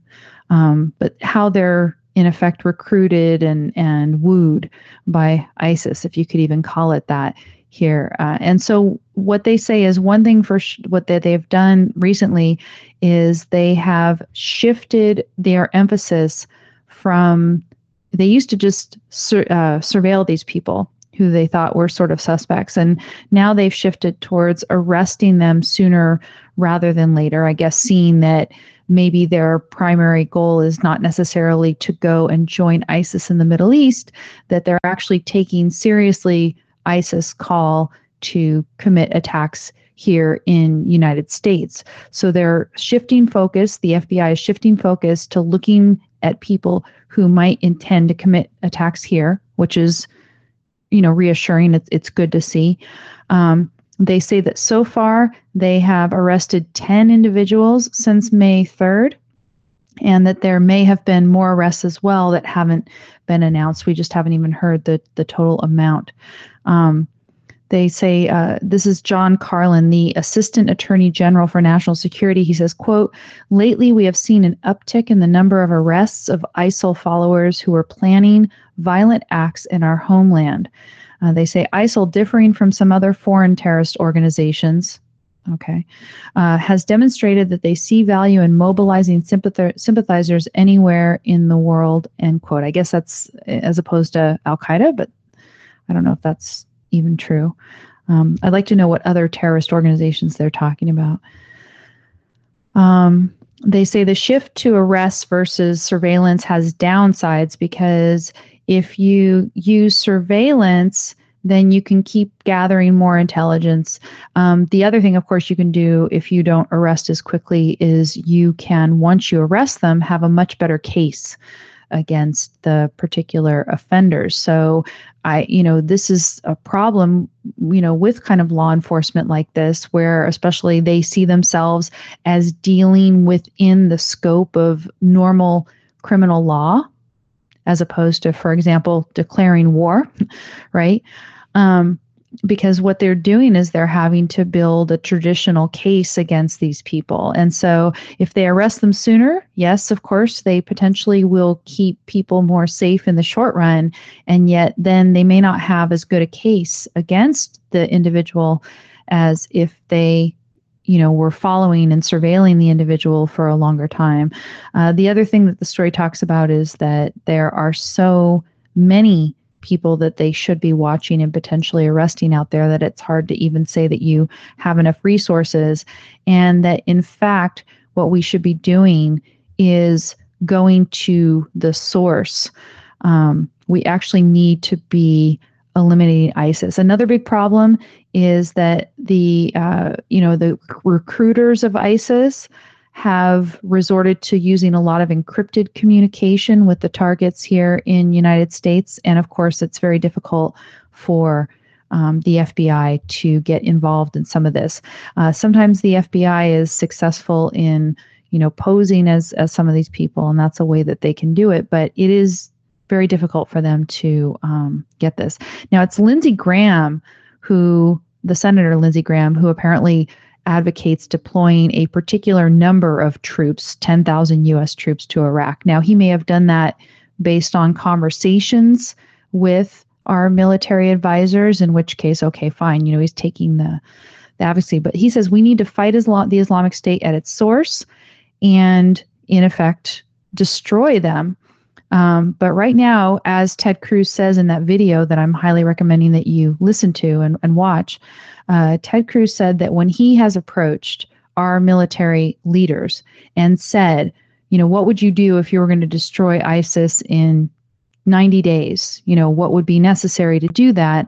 um, but how they're in effect recruited and and wooed by ISIS if you could even call it that here. Uh, and so, what they say is one thing for sh- what they, they've done recently is they have shifted their emphasis from they used to just sur- uh, surveil these people who they thought were sort of suspects, and now they've shifted towards arresting them sooner rather than later. I guess seeing that maybe their primary goal is not necessarily to go and join ISIS in the Middle East, that they're actually taking seriously ISIS call to commit attacks here in United States. So they're shifting focus, the FBI is shifting focus to looking at people who might intend to commit attacks here, which is you know reassuring. It's, it's good to see. Um, they say that so far they have arrested 10 individuals since may 3rd and that there may have been more arrests as well that haven't been announced. We just haven't even heard the, the total amount um, they say uh, this is john carlin the assistant attorney general for national security he says quote lately we have seen an uptick in the number of arrests of isil followers who are planning violent acts in our homeland uh, they say isil differing from some other foreign terrorist organizations okay, uh, has demonstrated that they see value in mobilizing sympathizers anywhere in the world, end quote. I guess that's as opposed to Al Qaeda, but I don't know if that's even true. Um, I'd like to know what other terrorist organizations they're talking about. Um, they say the shift to arrest versus surveillance has downsides because if you use surveillance, then you can keep gathering more intelligence. Um, the other thing, of course, you can do if you don't arrest as quickly is you can, once you arrest them, have a much better case against the particular offenders. So I, you know, this is a problem, you know, with kind of law enforcement like this, where especially they see themselves as dealing within the scope of normal criminal law, as opposed to, for example, declaring war, (laughs) right? Um, because what they're doing is they're having to build a traditional case against these people. And so if they arrest them sooner, yes, of course, they potentially will keep people more safe in the short run. And yet then they may not have as good a case against the individual as if they you know were following and surveilling the individual for a longer time uh, the other thing that the story talks about is that there are so many people that they should be watching and potentially arresting out there that it's hard to even say that you have enough resources. And that in fact what we should be doing is going to the source. Um, we actually need to be eliminating isis. Another big problem is that the uh, you know the recruiters of isis have resorted to using a lot of encrypted communication with the targets here in United States. And of course, it's very difficult for um, the FBI to get involved in some of this. Uh, sometimes the FBI is successful in, you know, posing as as some of these people, and that's a way that they can do it. But it is very difficult for them to um, get this. Now, it's Lindsey Graham who, the Senator Lindsey Graham, who apparently advocates deploying a particular number of troops, 10,000 US troops to Iraq. Now, he may have done that based on conversations with our military advisors, in which case, okay, fine, you know, he's taking the, the advocacy. But he says we need to fight Islam, the Islamic State at its source and, in effect, destroy them Um, but right now, as Ted Cruz says in that video that I'm highly recommending that you listen to and, and watch, uh, Ted Cruz said that when he has approached our military leaders and said, you know, what would you do if you were going to destroy ISIS in 90 days? You know, what would be necessary to do that?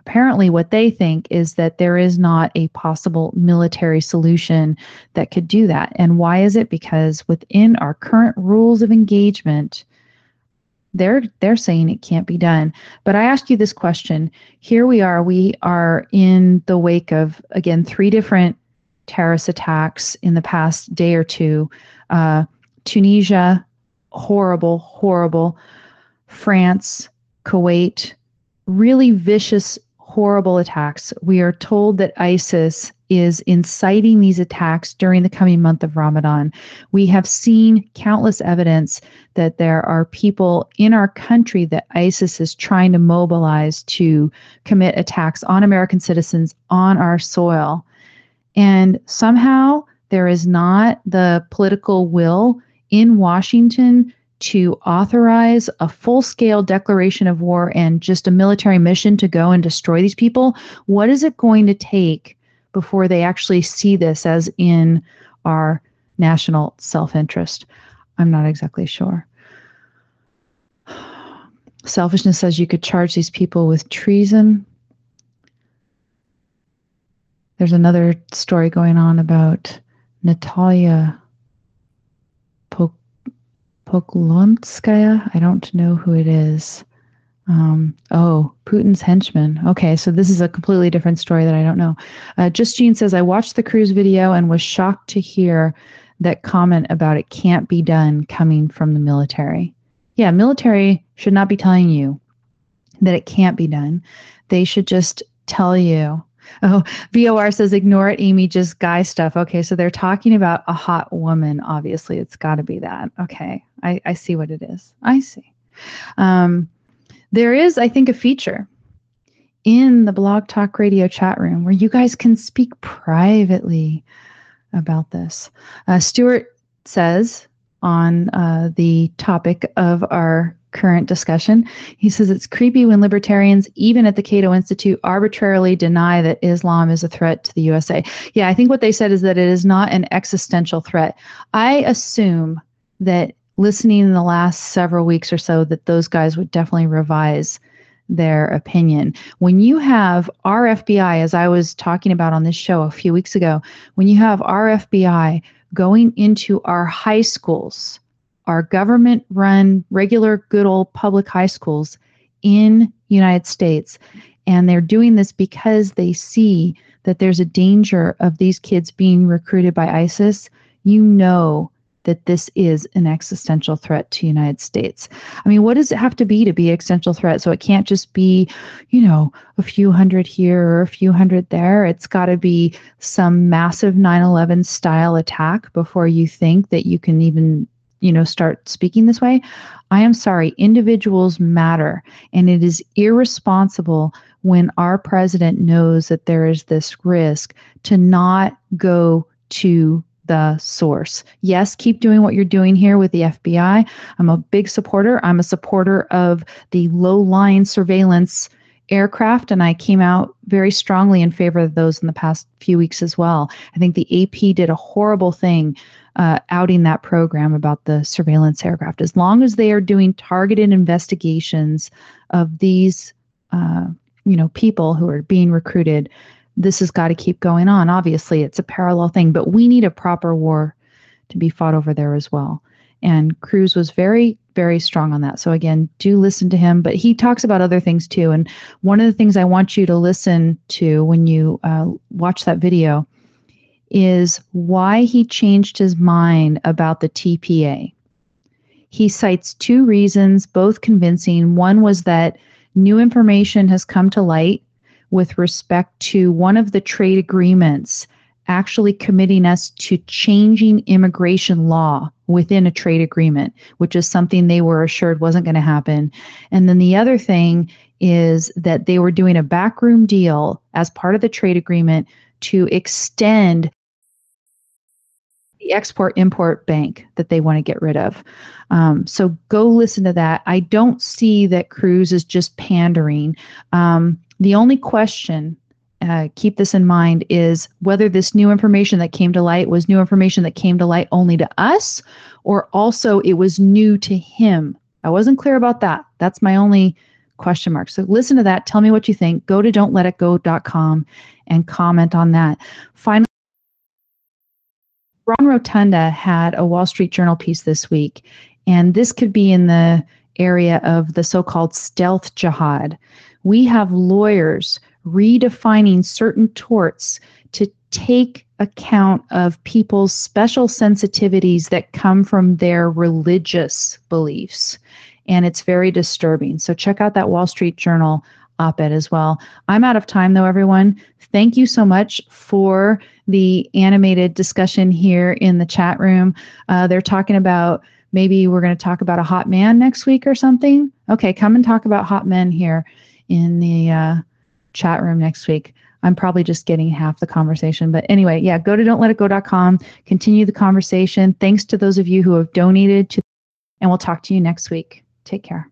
Apparently, what they think is that there is not a possible military solution that could do that. And why is it? Because within our current rules of engagement, they're they're saying it can't be done. But i ask you this question. Here we are we are in the wake of again three different terrorist attacks in the past day or two. Uh, tunisia horrible horrible. France kuwait really vicious horrible attacks. We are told that isis is inciting these attacks during the coming month of Ramadan. We have seen countless evidence that there are people in our country that ISIS is trying to mobilize to commit attacks on American citizens on our soil. And somehow there is not the political will in Washington to authorize a full scale declaration of war and just a military mission to go and destroy these people. What is it going to take before they actually see this as in our national self interest. I'm not exactly sure. (sighs) Selfishness says you could charge these people with treason. There's another story going on about Natalia Poklonskaya. I don't know who it is. Um, oh, Putin's henchman. Okay, so this is a completely different story that I don't know. Uh, Just Jean says, I watched the Cruz video and was shocked to hear that comment about it can't be done coming from the military. Yeah, military should not be telling you that it can't be done. They should just tell you. (laughs) Oh, VOR says, ignore it, Amy, just guy stuff. Okay, so they're talking about a hot woman. Obviously, it's got to be that. Okay, I, I see what it is. I see. Um, there is, I think, a feature in the Blog Talk Radio chat room where you guys can speak privately about this. Uh, Stuart says on uh, the topic of our current discussion, he says it's creepy when libertarians, even at the Cato Institute, arbitrarily deny that Islam is a threat to the USA. Yeah, I think what they said is that it is not an existential threat. I assume that listening in the last several weeks or so that those guys would definitely revise their opinion. When you have our FBI, as I was talking about on this show a few weeks ago, when you have our FBI going into our high schools, our government run regular good old public high schools in United States and they're doing this because they see that there's a danger of these kids being recruited by ISIS, you know that this is an existential threat to the United States. I mean, what does it have to be to be an existential threat? So it can't just be, you know, a few hundred here or a few hundred there. It's got to be some massive 9/11 style attack before you think that you can even, you know, start speaking this way. I am sorry, individuals matter, and it is irresponsible when our president knows that there is this risk to not go to the source. Yes, keep doing what you're doing here with the FBI. I'm a big supporter. I'm a supporter of the low line surveillance aircraft, and I came out very strongly in favor of those in the past few weeks as well. I think the AP did a horrible thing uh, outing that program about the surveillance aircraft. As long as they are doing targeted investigations of these, uh, you know, people who are being recruited this has got to keep going on. Obviously, it's a parallel thing, but we need a proper war to be fought over there as well. And Cruz was very, very strong on that. So, again, do listen to him, but he talks about other things too. And one of the things I want you to listen to when you uh, watch that video is why he changed his mind about the TPA. He cites two reasons, both convincing. One was that new information has come to light with respect to one of the trade agreements actually committing us to changing immigration law within a trade agreement, which is something they were assured wasn't going to happen. And then the other thing is that they were doing a backroom deal as part of the trade agreement to extend the export import bank that they want to get rid of. Um, so go listen to that. I don't see that Cruz is just pandering. Um, the only question, uh, keep this in mind, is whether this new information that came to light was new information that came to light only to us or also it was new to him. I wasn't clear about that. That's my only question mark. So listen to that. Tell me what you think. Go to don'tletitgo.com and comment on that. Finally, Ron Rotunda had a Wall Street Journal piece this week, and this could be in the area of the so called stealth jihad. We have lawyers redefining certain torts to take account of people's special sensitivities that come from their religious beliefs. And it's very disturbing. So check out that Wall Street Journal op ed as well. I'm out of time, though, everyone. Thank you so much for the animated discussion here in the chat room. Uh, they're talking about maybe we're going to talk about a hot man next week or something. Okay, come and talk about hot men here in the uh, chat room next week. I'm probably just getting half the conversation. But anyway, yeah, go to don'tletitgo.com, continue the conversation. Thanks to those of you who have donated to, and we'll talk to you next week. Take care.